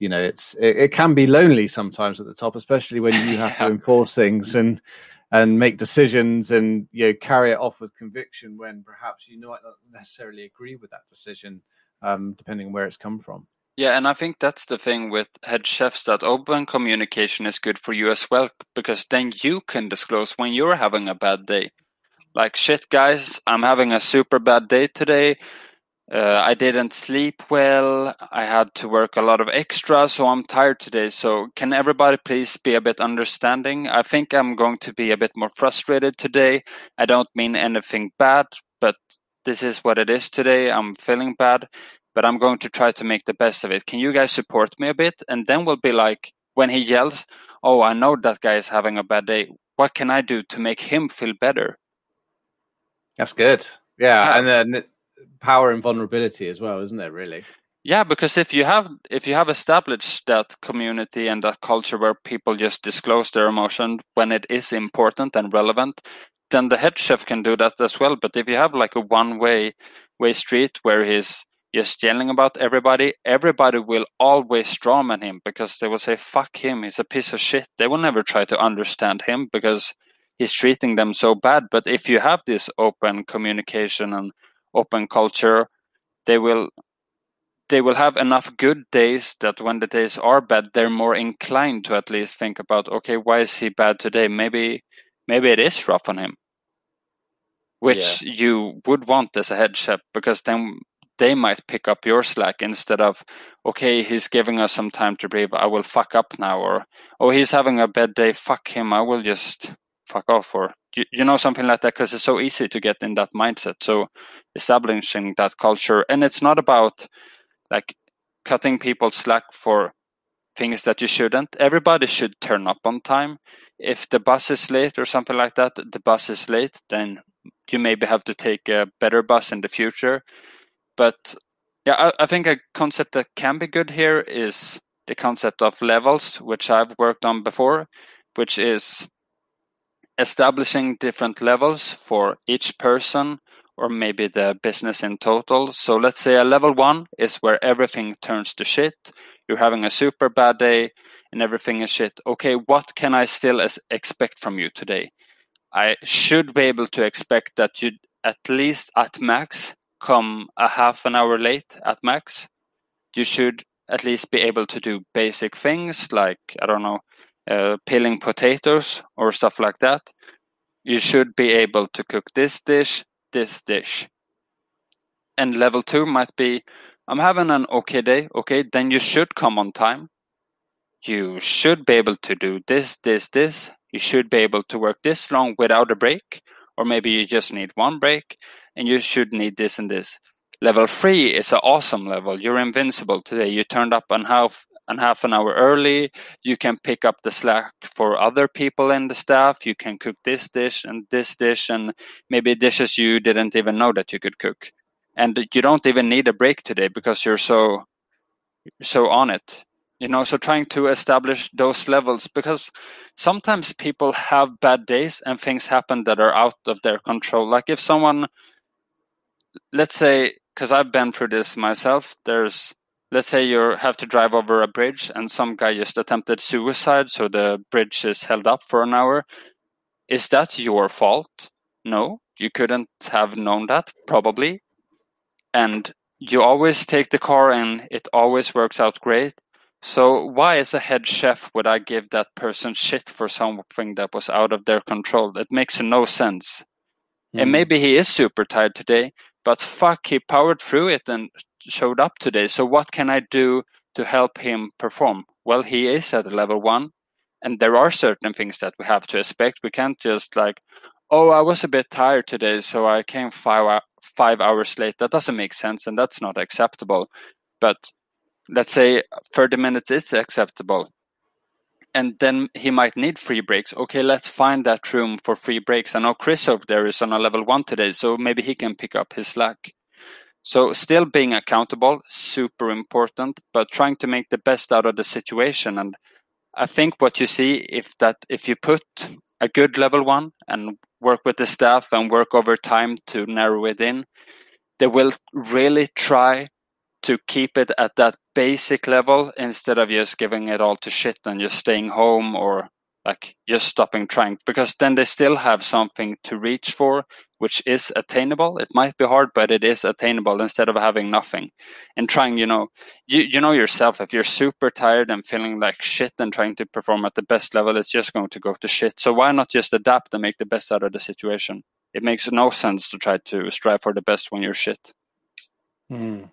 you know it's it, it can be lonely sometimes at the top, especially when you have to *laughs* enforce things and and make decisions and you know carry it off with conviction when perhaps you might not necessarily agree with that decision, um, depending on where it's come from. Yeah, and I think that's the thing with head chefs that open communication is good for you as well because then you can disclose when you're having a bad day. Like, shit, guys, I'm having a super bad day today. Uh, I didn't sleep well. I had to work a lot of extra, so I'm tired today. So, can everybody please be a bit understanding? I think I'm going to be a bit more frustrated today. I don't mean anything bad, but this is what it is today. I'm feeling bad but I'm going to try to make the best of it. Can you guys support me a bit? And then we'll be like, when he yells, Oh, I know that guy is having a bad day. What can I do to make him feel better? That's good. Yeah, yeah. and then power and vulnerability as well, isn't there? Really. Yeah, because if you have if you have established that community and that culture where people just disclose their emotion when it is important and relevant, then the head chef can do that as well. But if you have like a one way way street where he's just yelling about everybody, everybody will always strawman him because they will say, fuck him, he's a piece of shit. They will never try to understand him because he's treating them so bad. But if you have this open communication and open culture, they will they will have enough good days that when the days are bad, they're more inclined to at least think about, okay, why is he bad today? Maybe maybe it is rough on him. Which yeah. you would want as a head chef because then they might pick up your slack instead of, okay, he's giving us some time to breathe. I will fuck up now, or oh, he's having a bad day. Fuck him. I will just fuck off, or you, you know something like that. Because it's so easy to get in that mindset. So establishing that culture, and it's not about like cutting people slack for things that you shouldn't. Everybody should turn up on time. If the bus is late or something like that, the bus is late, then you maybe have to take a better bus in the future. But yeah, I, I think a concept that can be good here is the concept of levels, which I've worked on before, which is establishing different levels for each person or maybe the business in total. So let's say a level one is where everything turns to shit. You're having a super bad day and everything is shit. Okay, what can I still expect from you today? I should be able to expect that you'd at least at max come a half an hour late at max, you should at least be able to do basic things like, I don't know, uh, peeling potatoes or stuff like that. You should be able to cook this dish, this dish. And level two might be, I'm having an okay day. Okay, then you should come on time. You should be able to do this, this, this. You should be able to work this long without a break or maybe you just need one break and you should need this and this. Level three is an awesome level. You're invincible today. You turned up on half and half an hour early. You can pick up the slack for other people in the staff. You can cook this dish and this dish and maybe dishes you didn't even know that you could cook. And you don't even need a break today because you're so so on it you know so trying to establish those levels because sometimes people have bad days and things happen that are out of their control. Like if someone let's say because i've been through this myself there's let's say you have to drive over a bridge and some guy just attempted suicide so the bridge is held up for an hour. Is that your fault? No you couldn't have known that probably. And you always take the car and it always works out great so why, as a head chef, would I give that person shit for something that was out of their control? It makes no sense. Mm. And hmm. maybe he is super tired today, but fuck, he powered through it and showed up today. So what can I do to help him perform? Well, he is at level one, and there are certain things that we have to expect. We can't just like, oh, I was a bit tired today, so I came five five hours late. That doesn't make sense, and that's not acceptable. But let's say 30 minutes is acceptable. And then he might need free breaks. Okay let's find that room for free breaks. I know chris over there is on a level one today so maybe he can pick up his slack. So still being accountable super important but trying to make the best out of the situation. And i think what you see if that if you put a good level one and work with the staff and work over time to narrow it in they will really try to keep it at that basic level instead of just giving it all to shit and just staying home or like just stopping trying because then they still have something to reach for which is attainable. It might be hard but it is attainable instead of having nothing and trying you know you, you know yourself if you're super tired and feeling like shit and trying to perform at the best level it's just going to go to shit. So why not just adapt and make the best out of the situation? It makes no sense to try to strive for the best when you're shit. Mm.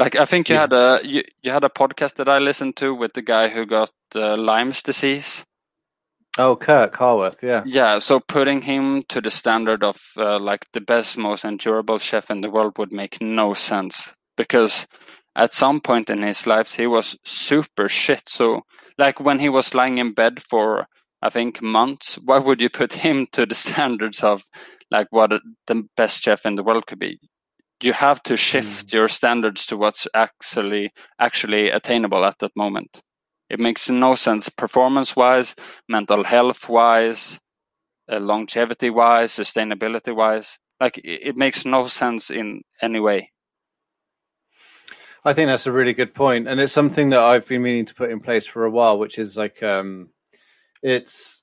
Like I think you yeah. had a you, you had a podcast that I listened to with the guy who got uh, Lyme's disease. Oh, Kirk Haworth, yeah. Yeah, so putting him to the standard of uh, like the best, most endurable chef in the world would make no sense because at some point in his life he was super shit. So, like when he was lying in bed for I think months, why would you put him to the *laughs* standards of like what the best chef in the world could be you have to shift mm. your standards to what's actually actually attainable at that moment it makes no sense performance wise mental health wise uh, longevity wise sustainability wise like it, it makes no sense in any way I think that's a really good point, and it's something that I've been meaning to put in place for a while, which is like um, it's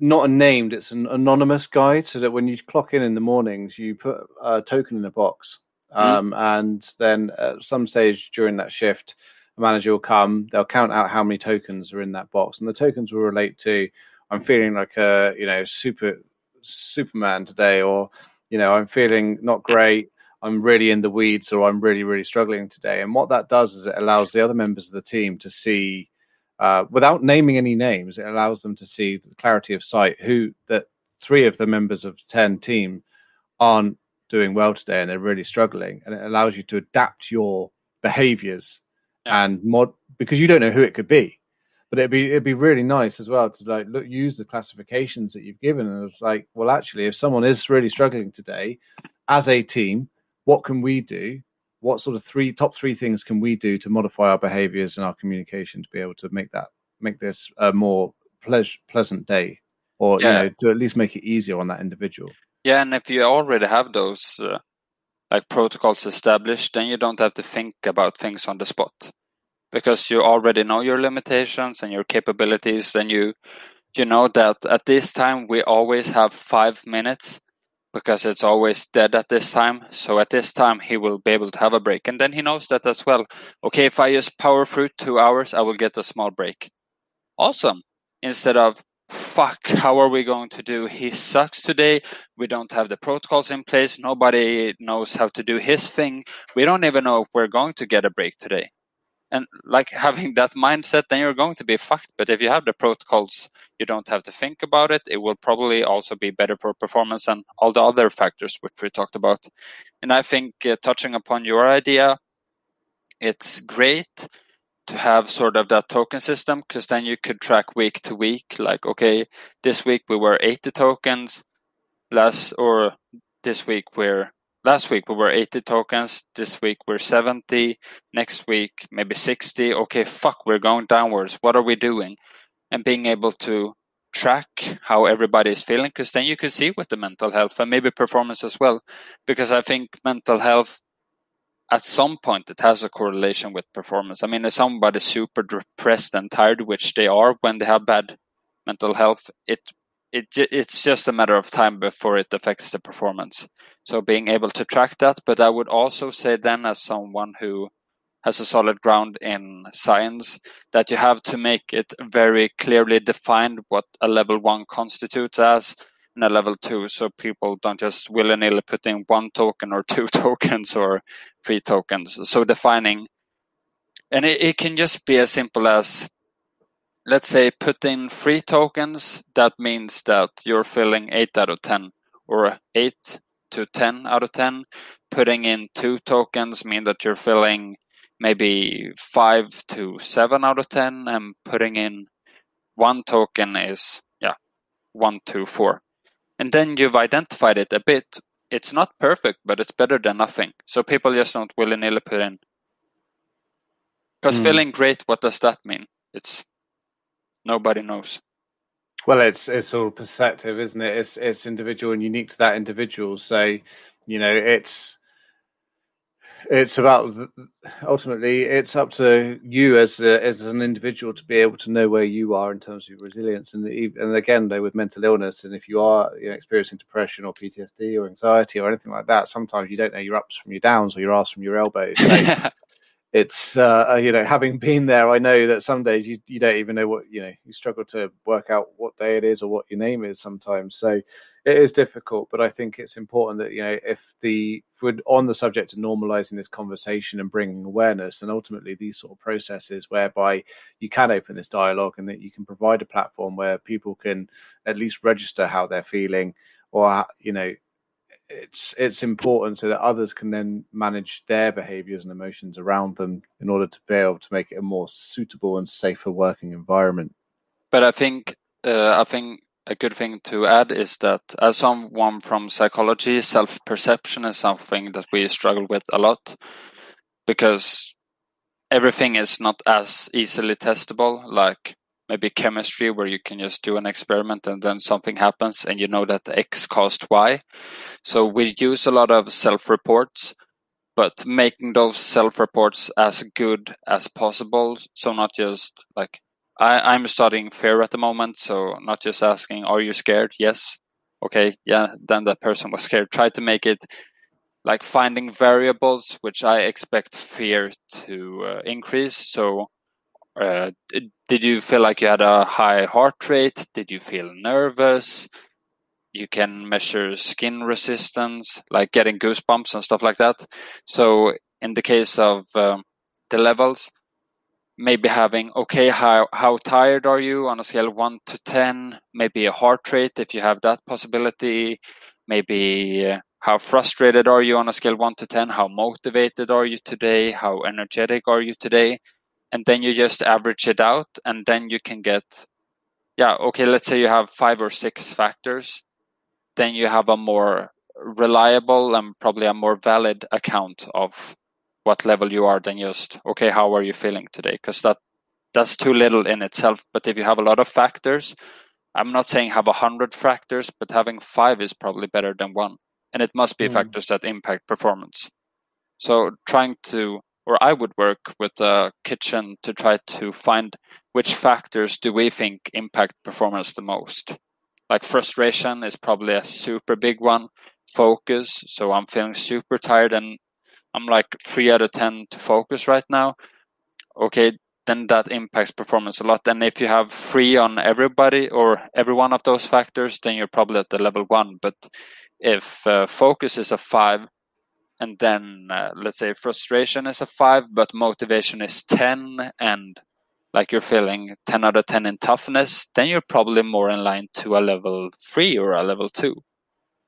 not a named, it's an anonymous guide, so that when you clock in in the mornings, you put a token in a box. Um, mm. and then at some stage during that shift, a manager will come, they'll count out how many tokens are in that box, and the tokens will relate to I'm feeling like a you know super Superman today, or you know I'm feeling not great I'm really in the weeds or I'm really, really struggling today. And what that does is it allows the other members of the team to see, uh, without naming any names, it allows them to see the clarity of sight who that three of the members of 10 team aren't doing well today and they're really struggling. And it allows you to adapt your behaviors yeah. and mod because you don't know who it could be. But it'd be it'd be really nice as well to like look use the classifications that you've given and it's like, well actually if someone is really struggling today as a team, what can we do? What sort of three top three things can we do to modify our behaviors and our communication to be able to make that make this a more ple- pleasant day, or yeah. you know, to at least make it easier on that individual? Yeah, and if you already have those uh, like protocols established, then you don't have to think about things on the spot because you already know your limitations and your capabilities and you you know that at this time we always have five minutes because it's always dead at this time. So at this time, he will be able to have a break. And then he knows that as well. Okay, if I use power fruit two hours, I will get a small break. Awesome. Instead of, fuck, how are we going to do? He sucks today. We don't have the protocols in place. Nobody knows how to do his thing. We don't even know if we're going to get a break today and like *laughs* having that mindset then you're going to be fucked but if you have the protocols you don't have to think about it it will probably also be better for performance and all the other factors which we talked about and i think uh, touching upon your idea it's great to have sort of that token system because then you could track week to week like okay this week we were 80 tokens last or this week we're last week we were 80 tokens this week we're 70 next week maybe 60 okay fuck we're going downwards. What are we doing? And being able to track how everybody is feeling because then you could see with the mental health and maybe performance as well because i think mental health at some point it has a correlation with performance i mean if somebody's super depressed and tired which they are when they have bad mental health it it it's just a matter of time before it affects the performance. So being able to track that, but I would also say then as someone who has a solid ground in science that you have to make it very clearly defined what a level one constitutes as and a level two so people don't just willy-nilly put in one token or *laughs* two tokens or three tokens. So defining and it, it can just be as simple as let's say put in three tokens, that means that you're filling 8 out of 10 or 8 to 10 out of 10. Putting in two tokens mean that you're filling maybe 5 to 7 out of 10 and putting in one token is yeah 1 to 4 and then you've identified it a bit it's not perfect but it's better than nothing so people just don't willy-nilly put in because mm. feeling great what does that mean it's nobody knows. Well, it's it's all perceptive, isn't it? It's it's individual and unique to that individual. So, you know, it's it's about ultimately it's up to you as a, as an individual to be able to know where you are in terms of your resilience and the, and again though with mental illness and if you are you know, experiencing depression or PTSD or anxiety or anything like that sometimes you don't know your ups from your downs or your ass from your elbows. So *laughs* it's uh, uh, you know having been there i know that some days you, you don't even know what you know you struggle to work out what day it is or what your name is sometimes. So it is difficult but i think it's important that you know if the if we're on the subject of normalizing this conversation and bringing awareness and ultimately these sort of processes whereby you can open this dialogue and that you can provide a platform where people can at least register how they're feeling or you know it's it's important so that others can then manage their behaviors and emotions around them in order to be able to make it a more suitable and safer working environment. But I think uh, I think a good thing to add is that as someone from psychology, self perception is something that we struggle with a lot because everything is not as easily testable like maybe chemistry where you can just do an experiment and then something happens and you know that x caused y. So we use a lot of self reports but making those self reports as good as possible. So not just like I, i'm studying fear at the moment so not just asking are you scared yes okay yeah then that person was scared try to make it like finding variables which I expect fear to uh, increase. So, uh, did you feel like you had a high heart rate? Did you feel nervous? You can measure skin resistance, like getting goosebumps and stuff like that. So, in the case of um, the levels, maybe having okay, how how tired are you on a scale one to ten? Maybe a heart rate if you have that possibility. Maybe uh, how frustrated are you on a scale 1 to 10 how motivated are you today how energetic are you today and then you just average it out and then you can get yeah okay let's say you have five or six factors then you have a more reliable and probably a more valid account of what level you are than just okay how are you feeling today because that that's too little in itself but if you have a lot of factors i'm not saying have a hundred factors but having five is probably better than one and it must be mm. factors that impact performance. So trying to, or I would work with the kitchen to try to find which factors do we think impact performance the most. Like frustration is probably a super big one. Focus, so I'm feeling super tired and I'm like three out of ten to focus right now. Okay, then that impacts performance a lot. And if you have three on everybody or every one of those factors, then you're probably at the level one. But if uh, focus is a five and then uh, let's say frustration is a five but motivation is 10 and like you're feeling 10 out of 10 in toughness then you're probably more in line to a level three or a level two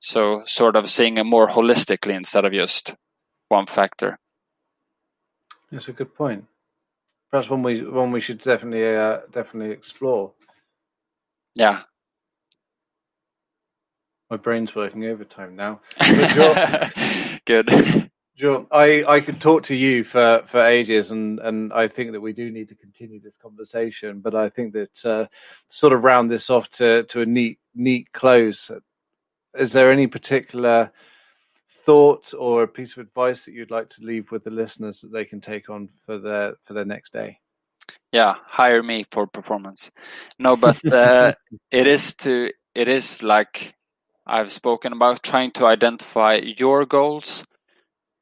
so sort of seeing it more holistically instead of just one factor that's a good point perhaps one we one we should definitely uh, definitely explore yeah my brain's working overtime now. *laughs* Good. Joar, I, I could talk to you for, for ages, and, and I think that we do need to continue this conversation. But I think that uh, sort of round this off to, to a neat neat close. Is there any particular thought or a piece of advice that you'd like to leave with the listeners that they can take on for their for their next day? Yeah, hire me for performance. No, but uh, *laughs* it is to it is like I've spoken about trying to identify your goals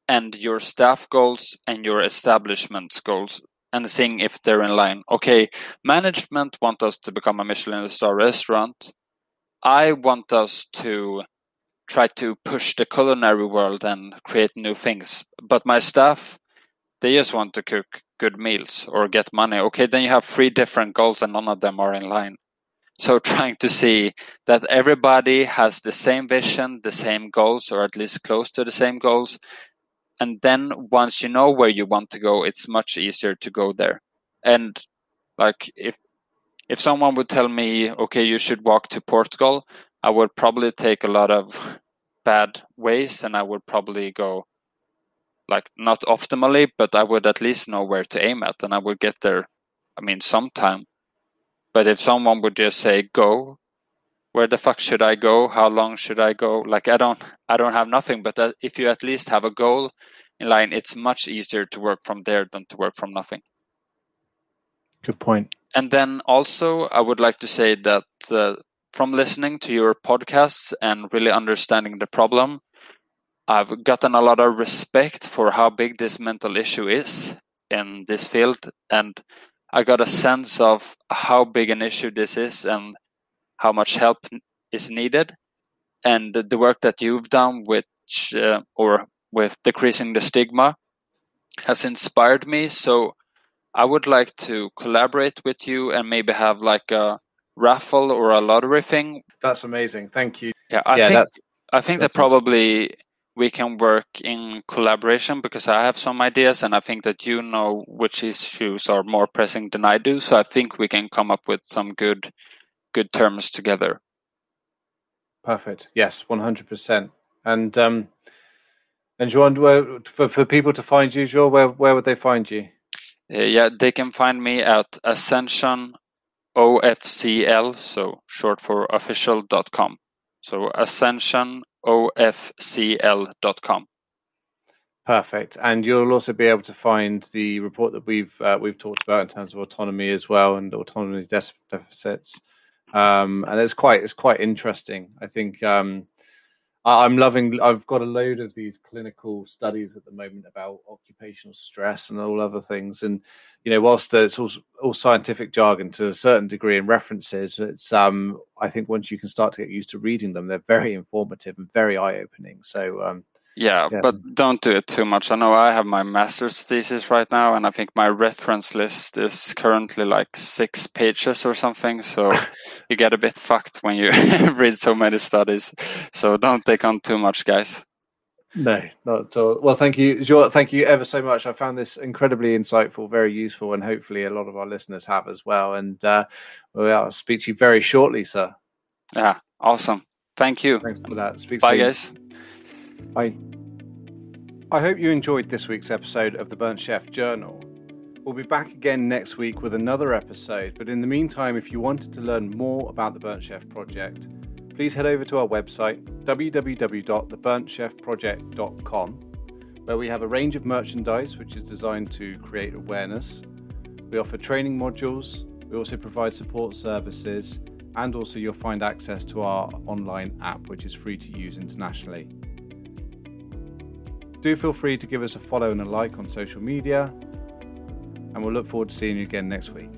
and your staff goals and your establishment's goals and seeing if they're in line. Okay, management want us to become a Michelin star restaurant. I want us to try to push the culinary world and create new things. But my staff, they just want to cook good meals or get money. Okay, then you have three different goals and none of them are in line. So *laughs* trying to see that everybody has the same vision, the same goals, or at least close to the same goals. And then once you know where you want to go, it's much easier to go there. And like if if someone would tell me, okay, you should walk to Portugal, I would probably take a lot of bad ways and I would probably go like not optimally, but I would at least know where to aim at and I would get there, I mean, sometime. But if someone would just say go, where the fuck should I go? How long should I go? Like I don't, I don't have nothing. But that, if you at least have a goal in line, it's much easier to work from there than to work from nothing. Good point. And then also, I would like to say that uh, from listening to your podcasts and really understanding the problem, I've gotten a lot of respect for how big this mental issue is in this field. And I got a sense of how big an issue this is and how much help is needed. And the, work that you've done, which uh, or with decreasing the stigma, has inspired me. So I would like to collaborate with you and maybe have like a raffle or a lottery thing. That's amazing. Thank you. Yeah, I yeah, think I think that probably we can work in collaboration because I have some ideas and I think that you know which issues are more pressing than I do. So I think we can come up with some good good terms together. Perfect. Yes, one hundred percent. And um, and Joar, where for for people to find you, Joar, where where would they find you? Uh, yeah, they can find me at Ascension OFCL, so short for official.com. So ascensionofcl.com. Perfect. And you'll also be able to find the report that we've uh, we've talked about in terms of autonomy as well and autonomy deficits. Um, and it's quite it's quite interesting. I think um, I'm loving. I've got a load of these clinical studies at the moment about occupational stress and all other things. And you know, whilst it's all, all scientific jargon to a certain degree and references, it's um, I think once you can start to get used to reading them, they're very informative and very eye opening. So um, yeah, yeah, but don't do it too much. I know I have my master's thesis right now, and I think my reference list is currently like six pages or something. So *laughs* you get a bit fucked when you *laughs* read so many studies. So don't take on too much, guys. No, not at all. Well, thank you, Joar. Thank you ever so much. I found this incredibly insightful, very useful, and hopefully a lot of our listeners have as well. And uh, well, I'll speak to you very shortly, sir. Yeah, awesome. Thank you. Thanks for that. Speak Bye, soon. guys. I hope you enjoyed this week's episode of the Burnt Chef Journal. We'll be back again next week with another episode, but in the meantime, if you wanted to learn more about the Burnt Chef Project, please head over to our website www.theburntchefproject.com, where we have a range of merchandise which is designed to create awareness. We offer training modules, we also provide support services, and also you'll find access to our online app, which is free to use internationally. Do feel free to give us a follow and a like on social media, and we'll look forward to seeing you again next week.